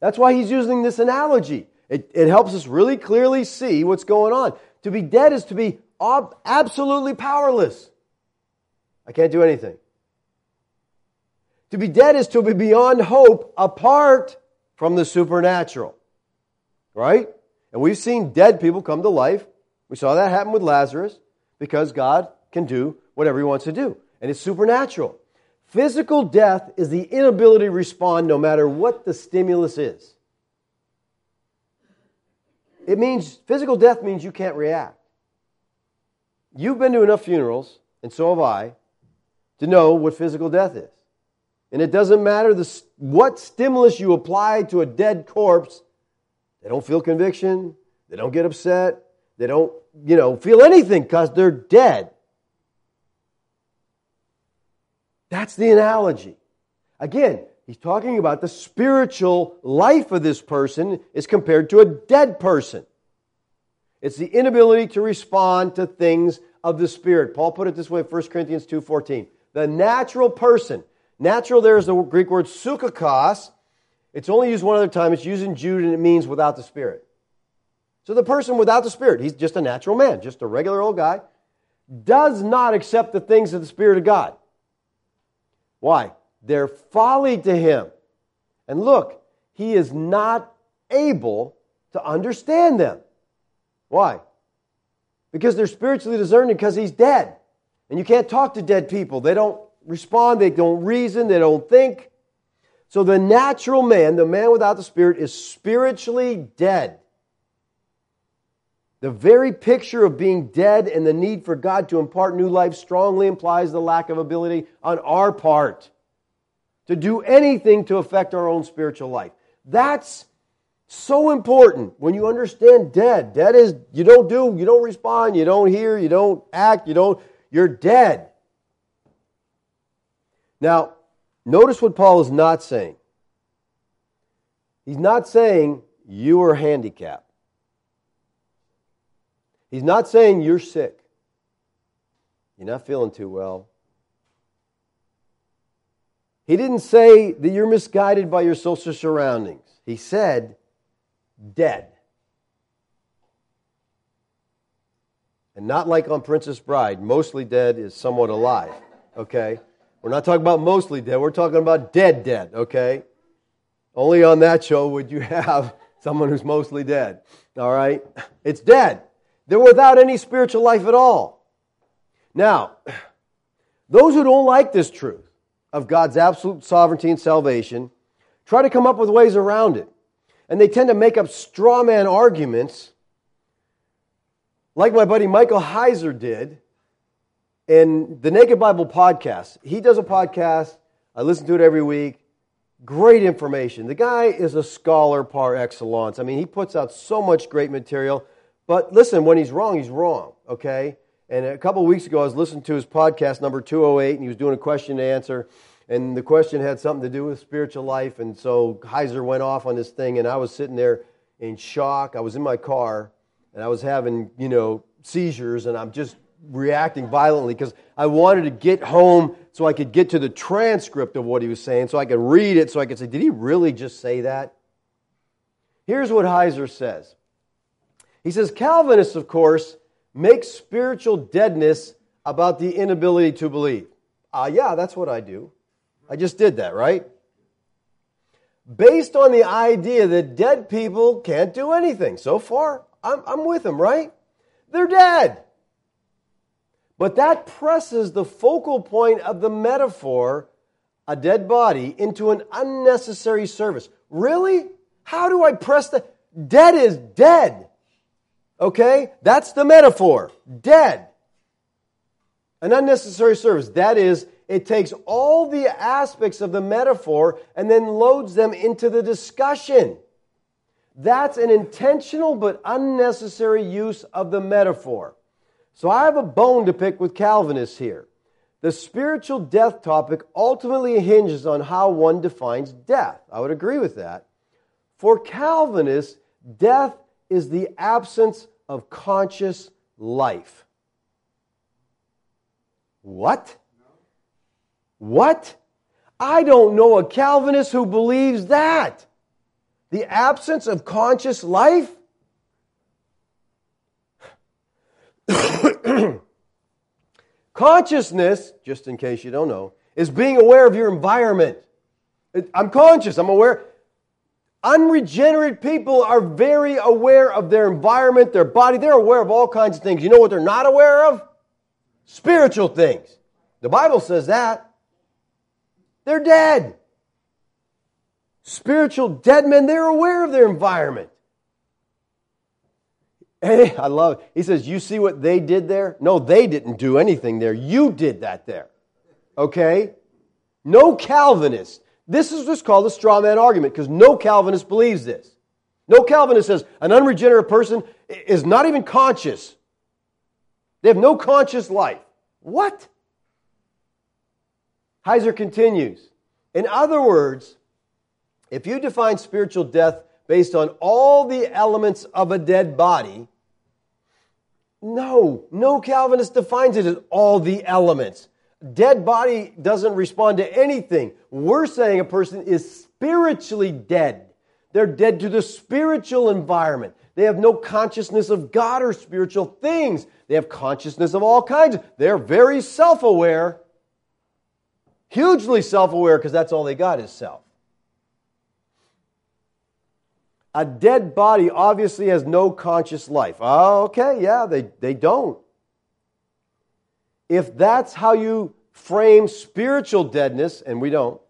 That's why he's using this analogy. It, it helps us really clearly see what's going on. To be dead is to be absolutely powerless. I can't do anything. To be dead is to be beyond hope apart from the supernatural. Right? And we've seen dead people come to life. We saw that happen with Lazarus because God can do whatever he wants to do. And it's supernatural. Physical death is the inability to respond no matter what the stimulus is. It means physical death means you can't react. You've been to enough funerals, and so have I, to know what physical death is. And it doesn't matter the, what stimulus you apply to a dead corpse, they don't feel conviction, they don't get upset, they don't, you know, feel anything because they're dead. That's the analogy. Again, he's talking about the spiritual life of this person is compared to a dead person. It's the inability to respond to things of the spirit. Paul put it this way 1 Corinthians 2:14. The natural person. Natural there is the Greek word psychikos. It's only used one other time. It's used in Jude and it means without the spirit. So the person without the spirit, he's just a natural man, just a regular old guy, does not accept the things of the spirit of God. Why? They're folly to him. And look, he is not able to understand them. Why? Because they're spiritually discerning because he's dead. And you can't talk to dead people. They don't respond, they don't reason, they don't think. So the natural man, the man without the spirit, is spiritually dead. The very picture of being dead and the need for God to impart new life strongly implies the lack of ability on our part to do anything to affect our own spiritual life. That's so important when you understand dead. Dead is you don't do, you don't respond, you don't hear, you don't act, you don't, you're dead. Now, notice what Paul is not saying. He's not saying you are handicapped. He's not saying you're sick. You're not feeling too well. He didn't say that you're misguided by your social surroundings. He said, dead. And not like on Princess Bride, mostly dead is somewhat alive, okay? We're not talking about mostly dead, we're talking about dead, dead, okay? Only on that show would you have someone who's mostly dead, all right? It's dead. They're without any spiritual life at all. Now, those who don't like this truth of God's absolute sovereignty and salvation try to come up with ways around it. And they tend to make up straw man arguments, like my buddy Michael Heiser did in the Naked Bible podcast. He does a podcast, I listen to it every week. Great information. The guy is a scholar par excellence. I mean, he puts out so much great material. But listen, when he's wrong, he's wrong, okay? And a couple of weeks ago, I was listening to his podcast number 208, and he was doing a question and answer. And the question had something to do with spiritual life. And so Heiser went off on this thing, and I was sitting there in shock. I was in my car, and I was having, you know, seizures, and I'm just reacting violently because I wanted to get home so I could get to the transcript of what he was saying, so I could read it, so I could say, did he really just say that? Here's what Heiser says he says Calvinists, of course, make spiritual deadness about the inability to believe. Ah, uh, yeah, that's what I do. I just did that, right? Based on the idea that dead people can't do anything. So far, I'm, I'm with them, right? They're dead. But that presses the focal point of the metaphor, a dead body, into an unnecessary service. Really? How do I press the. Dead is dead. Okay? That's the metaphor. Dead. An unnecessary service. That is, it takes all the aspects of the metaphor and then loads them into the discussion. That's an intentional but unnecessary use of the metaphor. So I have a bone to pick with Calvinists here. The spiritual death topic ultimately hinges on how one defines death. I would agree with that. For Calvinists, death is the absence of conscious life. What? What? I don't know a Calvinist who believes that. The absence of conscious life? Consciousness, just in case you don't know, is being aware of your environment. I'm conscious, I'm aware. Unregenerate people are very aware of their environment, their body. They're aware of all kinds of things. You know what they're not aware of? Spiritual things. The Bible says that. They're dead. Spiritual dead men, they're aware of their environment. And I love it. He says, You see what they did there? No, they didn't do anything there. You did that there. Okay? No Calvinist. This is what's called the straw man argument because no Calvinist believes this. No Calvinist says an unregenerate person is not even conscious. They have no conscious life. What? Heiser continues. In other words, if you define spiritual death based on all the elements of a dead body, no, no Calvinist defines it as all the elements. Dead body doesn't respond to anything. We're saying a person is spiritually dead. They're dead to the spiritual environment. They have no consciousness of God or spiritual things. They have consciousness of all kinds. They're very self aware, hugely self aware, because that's all they got is self. A dead body obviously has no conscious life. Oh, okay, yeah, they, they don't. If that's how you frame spiritual deadness, and we don't,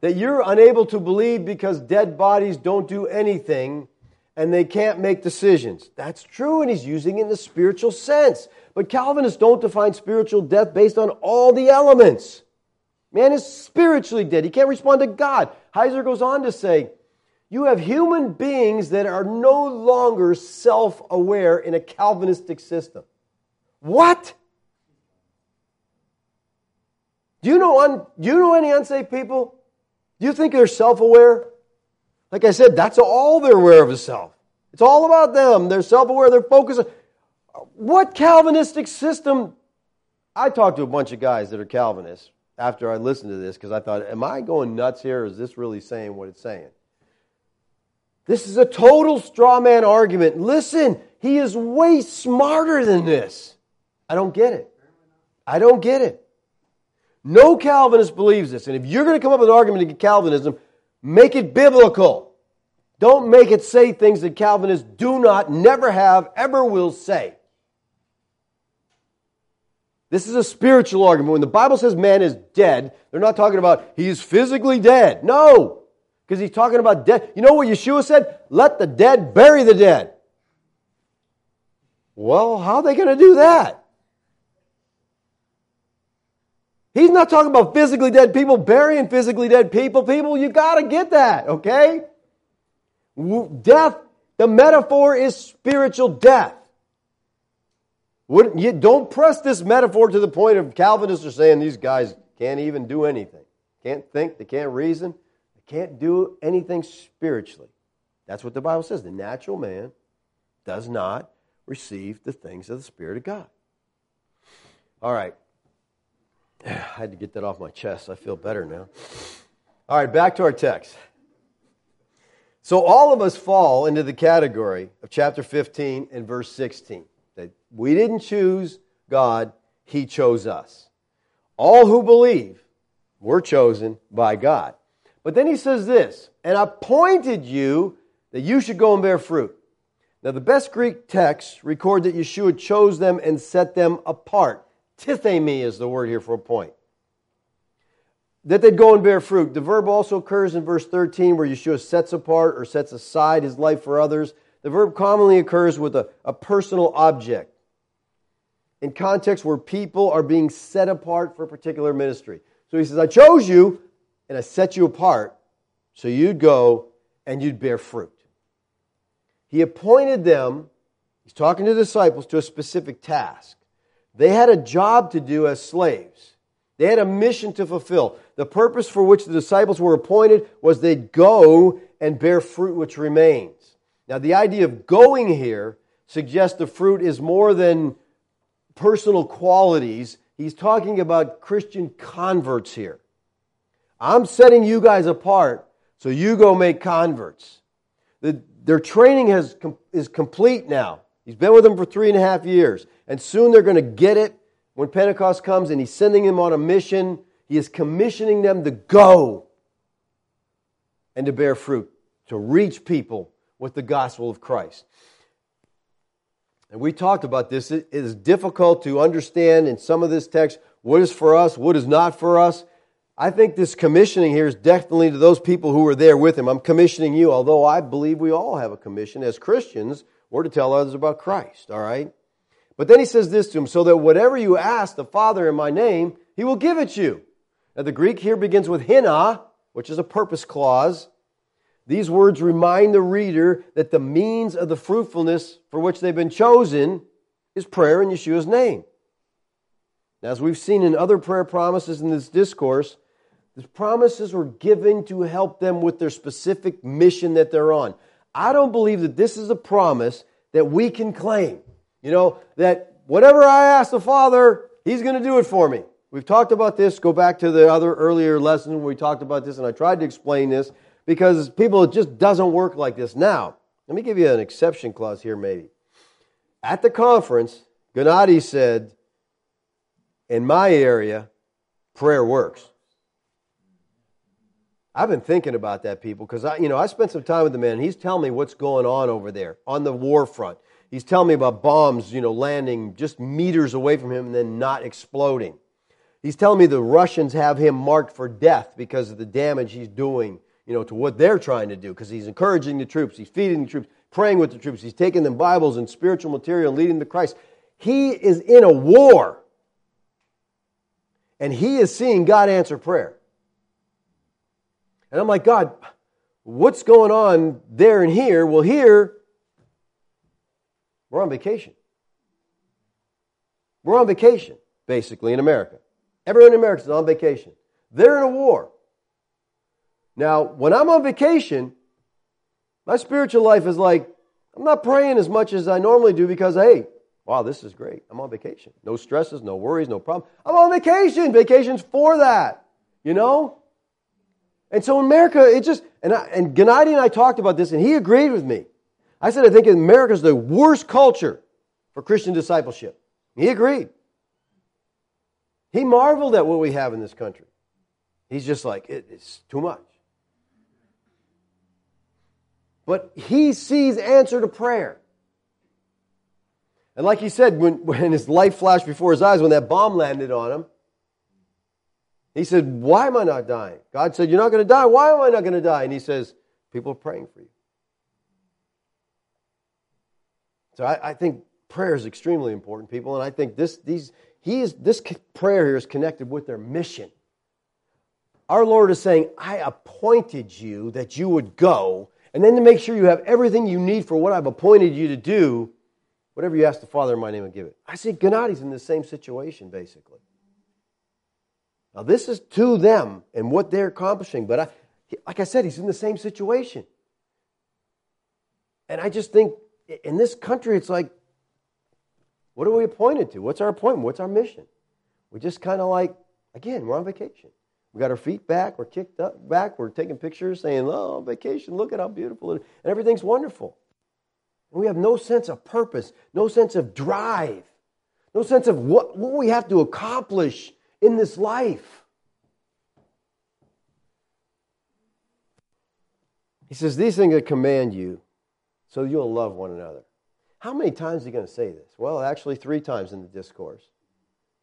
that you're unable to believe because dead bodies don't do anything and they can't make decisions. That's true, and he's using it in the spiritual sense. But Calvinists don't define spiritual death based on all the elements. Man is spiritually dead. He can't respond to God. Heiser goes on to say, you have human beings that are no longer self aware in a Calvinistic system. What? Do you know, un, do you know any unsaved people? Do you think they're self aware? Like I said, that's all they're aware of is self. It's all about them. They're self aware, they're focused. On what Calvinistic system? I talked to a bunch of guys that are Calvinists after I listened to this because I thought, am I going nuts here? Is this really saying what it's saying? This is a total straw man argument. Listen, he is way smarter than this. I don't get it. I don't get it. No Calvinist believes this. And if you're going to come up with an argument against Calvinism, make it biblical. Don't make it say things that Calvinists do not, never have, ever will say. This is a spiritual argument. When the Bible says man is dead, they're not talking about he's physically dead. No because he's talking about dead. You know what Yeshua said? Let the dead bury the dead. Well, how are they going to do that? He's not talking about physically dead people burying physically dead people. People, you got to get that, okay? Death, the metaphor is spiritual death. Wouldn't you, don't press this metaphor to the point of Calvinists are saying these guys can't even do anything. Can't think, they can't reason they can't do anything spiritually. That's what the Bible says. The natural man does not receive the things of the Spirit of God. All right. I had to get that off my chest. I feel better now. All right, back to our text. So, all of us fall into the category of chapter 15 and verse 16 that we didn't choose God, He chose us. All who believe were chosen by God. But then he says this, and appointed you that you should go and bear fruit. Now, the best Greek texts record that Yeshua chose them and set them apart. Tithemi is the word here for a point. That they'd go and bear fruit. The verb also occurs in verse 13 where Yeshua sets apart or sets aside his life for others. The verb commonly occurs with a, a personal object in context where people are being set apart for a particular ministry. So he says, I chose you and I set you apart so you'd go and you'd bear fruit. He appointed them, he's talking to the disciples, to a specific task. They had a job to do as slaves. They had a mission to fulfill. The purpose for which the disciples were appointed was they'd go and bear fruit which remains. Now, the idea of going here suggests the fruit is more than personal qualities. He's talking about Christian converts here. I'm setting you guys apart so you go make converts. The, their training has, is complete now. He's been with them for three and a half years. And soon they're going to get it when Pentecost comes and he's sending them on a mission. He is commissioning them to go and to bear fruit, to reach people with the gospel of Christ. And we talked about this. It is difficult to understand in some of this text what is for us, what is not for us. I think this commissioning here is definitely to those people who were there with him. I'm commissioning you, although I believe we all have a commission as Christians. We're to tell others about Christ, all right? But then he says this to him so that whatever you ask the Father in my name, he will give it you. Now, the Greek here begins with hina, which is a purpose clause. These words remind the reader that the means of the fruitfulness for which they've been chosen is prayer in Yeshua's name. Now, As we've seen in other prayer promises in this discourse, the promises were given to help them with their specific mission that they're on. I don't believe that this is a promise that we can claim. You know, that whatever I ask the Father, He's going to do it for me. We've talked about this. Go back to the other earlier lesson where we talked about this, and I tried to explain this because people, it just doesn't work like this. Now, let me give you an exception clause here, maybe. At the conference, Gennady said, in my area, prayer works. I've been thinking about that, people, because I, you know, I spent some time with the man. He's telling me what's going on over there on the war front. He's telling me about bombs, you know, landing just meters away from him and then not exploding. He's telling me the Russians have him marked for death because of the damage he's doing, you know, to what they're trying to do. Because he's encouraging the troops, he's feeding the troops, praying with the troops, he's taking them Bibles and spiritual material and leading to Christ. He is in a war and he is seeing God answer prayer. And I'm like, God, what's going on there and here? Well, here, we're on vacation. We're on vacation, basically, in America. Everyone in America is on vacation. They're in a war. Now, when I'm on vacation, my spiritual life is like, I'm not praying as much as I normally do because, hey, Wow, this is great. I'm on vacation. No stresses, no worries, no problem. I'm on vacation. Vacation's for that, you know? And so in America, it just, and, I, and Gennady and I talked about this, and he agreed with me. I said, I think America is the worst culture for Christian discipleship. He agreed. He marveled at what we have in this country. He's just like, it, it's too much. But he sees answer to prayer. And like he said, when, when his life flashed before his eyes, when that bomb landed on him, he said, Why am I not dying? God said, You're not going to die. Why am I not going to die? And he says, People are praying for you. So I, I, think prayer is extremely important, people, and I think this, these, he is, this prayer here is connected with their mission. Our Lord is saying, I appointed you that you would go, and then to make sure you have everything you need for what I've appointed you to do, Whatever you ask the Father in my name, I'll give it. I see Gennady's in the same situation, basically. Now, this is to them and what they're accomplishing, but I, like I said, he's in the same situation. And I just think in this country, it's like, what are we appointed to? What's our appointment? What's our mission? We just kind of like, again, we're on vacation. We got our feet back, we're kicked up back, we're taking pictures saying, oh, vacation, look at how beautiful it is. And everything's wonderful. We have no sense of purpose, no sense of drive, no sense of what, what we have to accomplish in this life. He says, These things I command you so you'll love one another. How many times is he going to say this? Well, actually, three times in the discourse.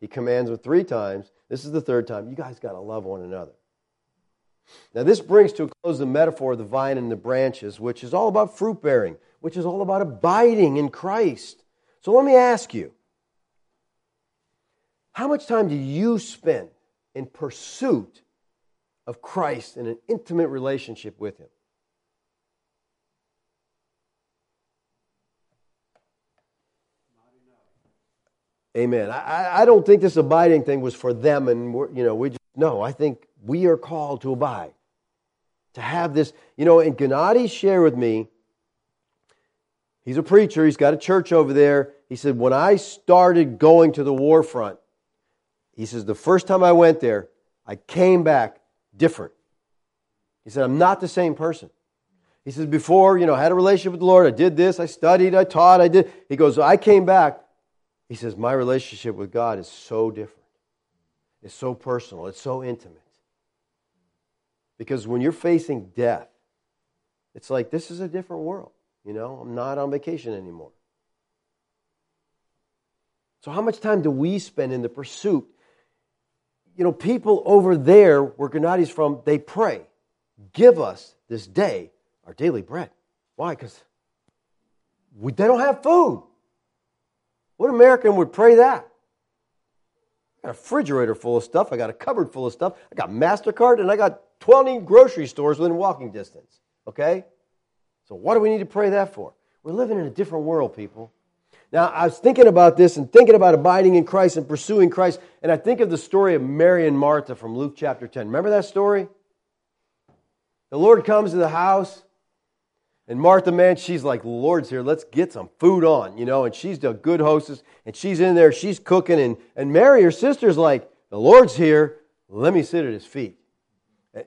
He commands them three times. This is the third time. You guys got to love one another. Now, this brings to a close the metaphor of the vine and the branches, which is all about fruit bearing which is all about abiding in Christ. So let me ask you how much time do you spend in pursuit of Christ in an intimate relationship with Him? Amen. I, I don't think this abiding thing was for them, and you know we just no. I think we are called to abide, to have this. You know, and Gennady shared with me He's a preacher. He's got a church over there. He said, when I started going to the war front, he says, the first time I went there, I came back different. He said, I'm not the same person. He says, before, you know, I had a relationship with the Lord. I did this. I studied. I taught. I did. He goes, I came back. He says, my relationship with God is so different. It's so personal. It's so intimate. Because when you're facing death, it's like this is a different world. You know, I'm not on vacation anymore. So, how much time do we spend in the pursuit? You know, people over there where Gennady's from, they pray, give us this day our daily bread. Why? Because they don't have food. What American would pray that? I got a refrigerator full of stuff. I got a cupboard full of stuff. I got MasterCard and I got 20 grocery stores within walking distance. Okay? So, what do we need to pray that for? We're living in a different world, people. Now, I was thinking about this and thinking about abiding in Christ and pursuing Christ, and I think of the story of Mary and Martha from Luke chapter 10. Remember that story? The Lord comes to the house, and Martha, man, she's like, Lord's here. Let's get some food on, you know. And she's the good hostess, and she's in there, she's cooking. And, and Mary, her sister's like, the Lord's here. Let me sit at his feet.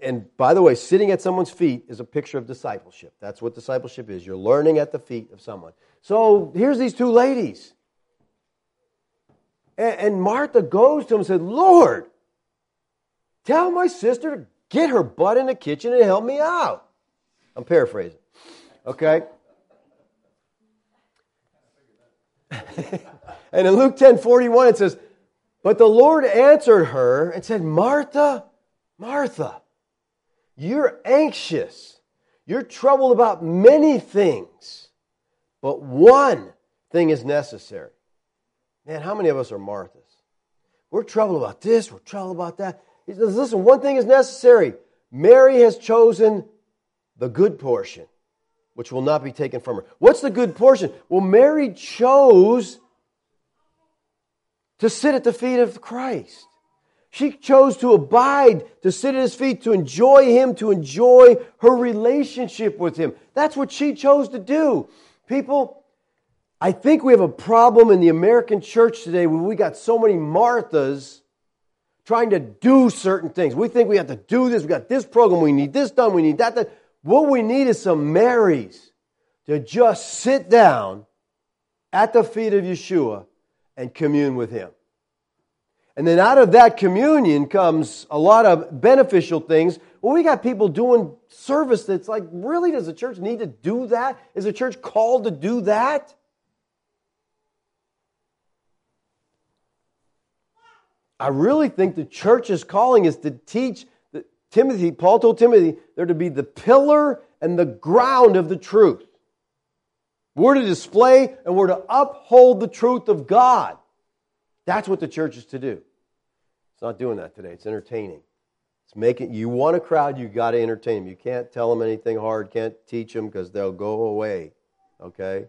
And by the way, sitting at someone's feet is a picture of discipleship. That's what discipleship is. You're learning at the feet of someone. So here's these two ladies. And Martha goes to him and said, Lord, tell my sister to get her butt in the kitchen and help me out. I'm paraphrasing. Okay? and in Luke 10 41, it says, But the Lord answered her and said, Martha, Martha, you're anxious. You're troubled about many things, but one thing is necessary. Man, how many of us are Marthas? We're troubled about this, we're troubled about that. He says, Listen, one thing is necessary. Mary has chosen the good portion which will not be taken from her. What's the good portion? Well, Mary chose to sit at the feet of Christ. She chose to abide, to sit at his feet, to enjoy him, to enjoy her relationship with him. That's what she chose to do. People, I think we have a problem in the American church today where we got so many Marthas trying to do certain things. We think we have to do this, we got this program, we need this done, we need that done. What we need is some Marys to just sit down at the feet of Yeshua and commune with Him. And then out of that communion comes a lot of beneficial things. Well, we got people doing service that's like, really, does the church need to do that? Is the church called to do that? I really think the church's calling is to teach Timothy, Paul told Timothy, they're to be the pillar and the ground of the truth. We're to display and we're to uphold the truth of God. That's what the church is to do. It's not doing that today. It's entertaining. It's making you want a crowd, you got to entertain them. You can't tell them anything hard, can't teach them because they'll go away. Okay?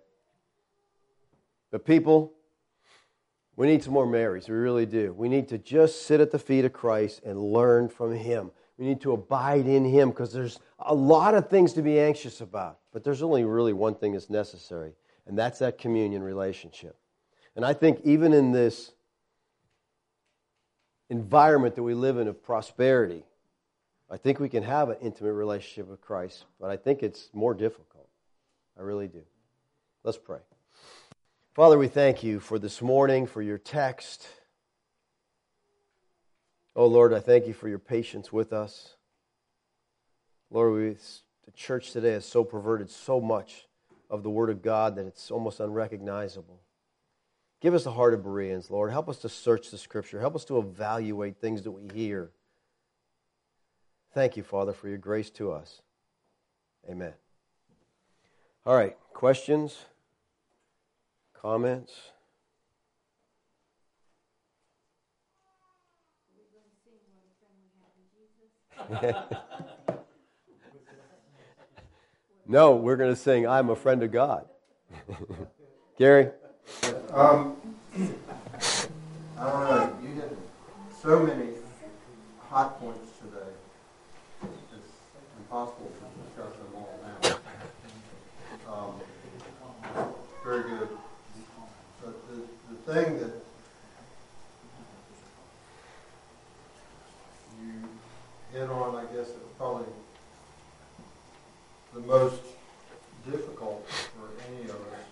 But people, we need some more Marys. We really do. We need to just sit at the feet of Christ and learn from Him. We need to abide in Him because there's a lot of things to be anxious about. But there's only really one thing that's necessary, and that's that communion relationship. And I think even in this environment that we live in of prosperity, I think we can have an intimate relationship with Christ, but I think it's more difficult. I really do. Let's pray. Father, we thank you for this morning, for your text. Oh, Lord, I thank you for your patience with us. Lord, we, the church today has so perverted so much of the Word of God that it's almost unrecognizable. Give us the heart of Bereans, Lord. Help us to search the Scripture. Help us to evaluate things that we hear. Thank you, Father, for your grace to us. Amen. All right, questions? Comments? no, we're going to sing I'm a Friend of God. Gary? Um, I don't know. You hit so many hot points today. It's impossible to discuss them all now. Um, very good. But the, the thing that you hit on, I guess, was probably the most difficult for any of us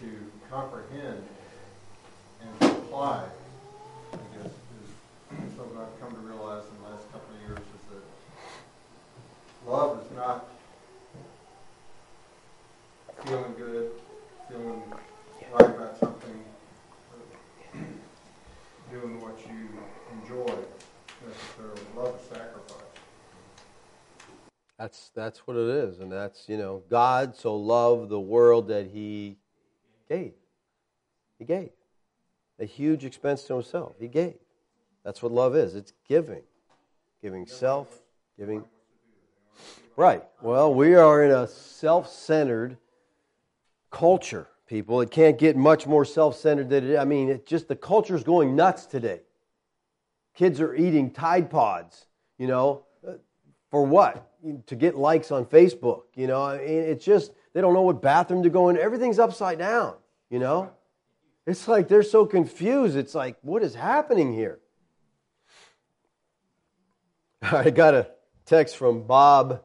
to comprehend and apply, I guess, is something I've come to realize in the last couple of years is that love is not feeling good, feeling right about something, doing what you enjoy necessarily. Love is sacrifice. That's that's what it is, and that's you know God so loved the world that He gave. He gave. a huge expense to himself. He gave. That's what love is. It's giving. Giving self, giving. Right. Well, we are in a self centered culture, people. It can't get much more self centered than it I mean, it just the culture's going nuts today. Kids are eating Tide Pods, you know, uh, for what? To get likes on Facebook, you know. It's just, they don't know what bathroom to go in. Everything's upside down, you know. It's like they're so confused. It's like, what is happening here? I got a text from Bob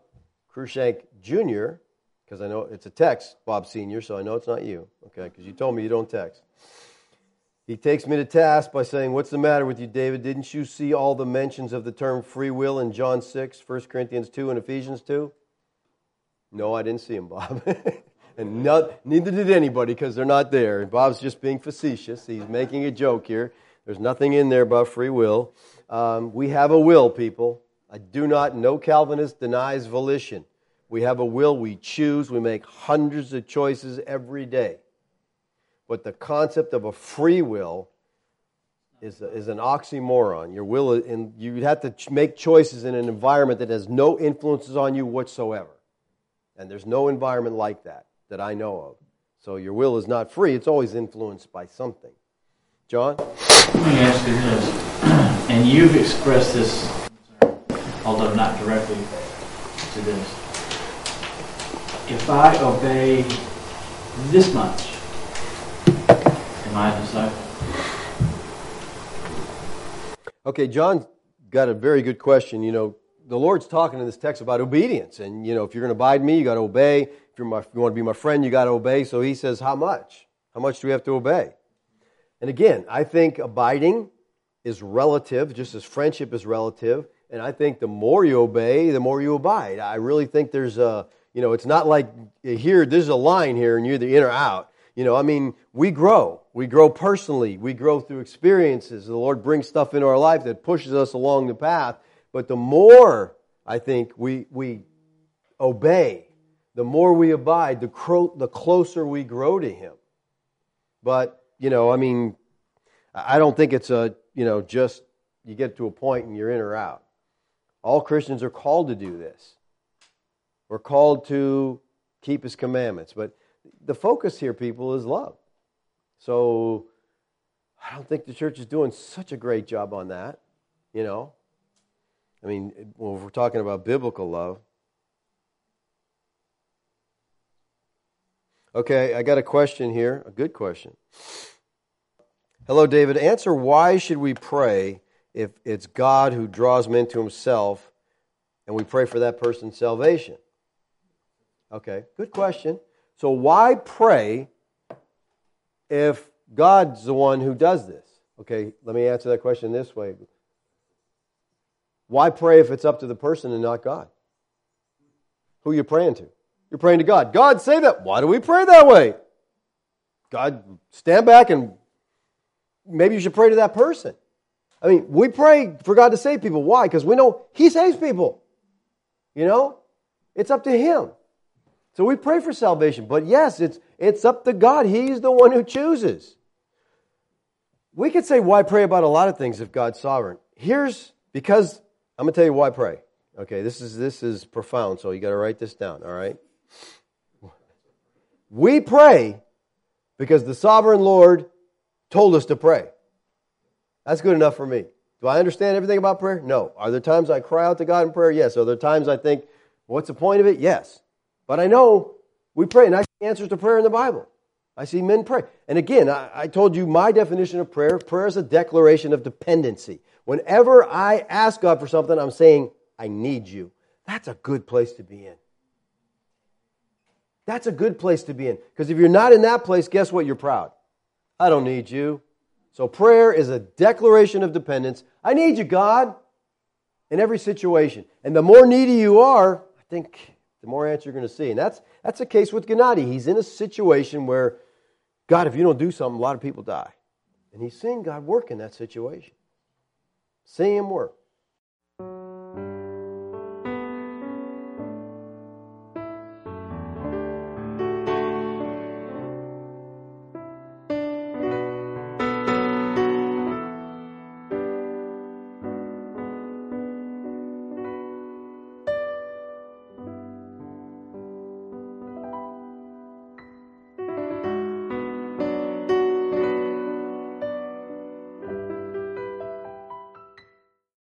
Krushank Jr., because I know it's a text, Bob Sr., so I know it's not you, okay, because you told me you don't text. He takes me to task by saying, What's the matter with you, David? Didn't you see all the mentions of the term free will in John 6, 1 Corinthians 2, and Ephesians 2? No, I didn't see him, Bob. and not, neither did anybody because they're not there. Bob's just being facetious. He's making a joke here. There's nothing in there about free will. Um, we have a will, people. I do not, no Calvinist denies volition. We have a will, we choose, we make hundreds of choices every day. But the concept of a free will is, is an oxymoron. Your will, in, you have to make choices in an environment that has no influences on you whatsoever. And there's no environment like that that I know of. So your will is not free, it's always influenced by something. John? Let me ask you this. And you've expressed this, although not directly to this. If I obey this much, Am I a disciple? Okay, John got a very good question. You know, the Lord's talking in this text about obedience. And, you know, if you're going to abide me, you got to obey. If, you're my, if you want to be my friend, you got to obey. So he says, how much? How much do we have to obey? And again, I think abiding is relative, just as friendship is relative. And I think the more you obey, the more you abide. I really think there's a, you know, it's not like here, there's a line here and you're the in or out. You know, I mean, we grow. We grow personally. We grow through experiences. The Lord brings stuff into our life that pushes us along the path. But the more, I think, we, we obey, the more we abide, the, cro- the closer we grow to Him. But, you know, I mean, I don't think it's a, you know, just you get to a point and you're in or out. All Christians are called to do this. We're called to keep His commandments. But the focus here, people, is love. So I don't think the church is doing such a great job on that, you know. I mean, well, we're talking about biblical love. Okay, I got a question here, a good question. Hello, David. Answer why should we pray if it's God who draws men to himself and we pray for that person's salvation? Okay, good question. So why pray if God's the one who does this? Okay, let me answer that question this way. Why pray if it's up to the person and not God? Who are you praying to? You're praying to God. God, say that. Why do we pray that way? God, stand back and maybe you should pray to that person. I mean, we pray for God to save people. Why? Because we know He saves people. You know? It's up to Him. So we pray for salvation. But yes, it's, it's up to God. He's the one who chooses. We could say why pray about a lot of things if God's sovereign. Here's because I'm going to tell you why pray. Okay, this is this is profound, so you got to write this down, all right? We pray because the sovereign Lord told us to pray. That's good enough for me. Do I understand everything about prayer? No. Are there times I cry out to God in prayer? Yes. Are there times I think, what's the point of it? Yes. But I know we pray, and I see answers to prayer in the Bible. I see men pray. And again, I, I, told you my definition of prayer prayer is a declaration of dependency. Whenever I ask God for something, I'm saying, I need you. That's a good place to be in. That's a good place to be in. Because if you're not in that place, guess what? You're proud. I don't need you. So prayer is a declaration of dependence. I need you, God, in every situation. And the more needy you are, I think the more answer you're going to see. And that's, that's the case with Gennady. He's in a situation where, God, if you don't do something, a lot of people die. And he's seeing God work in that situation. Seeing him work.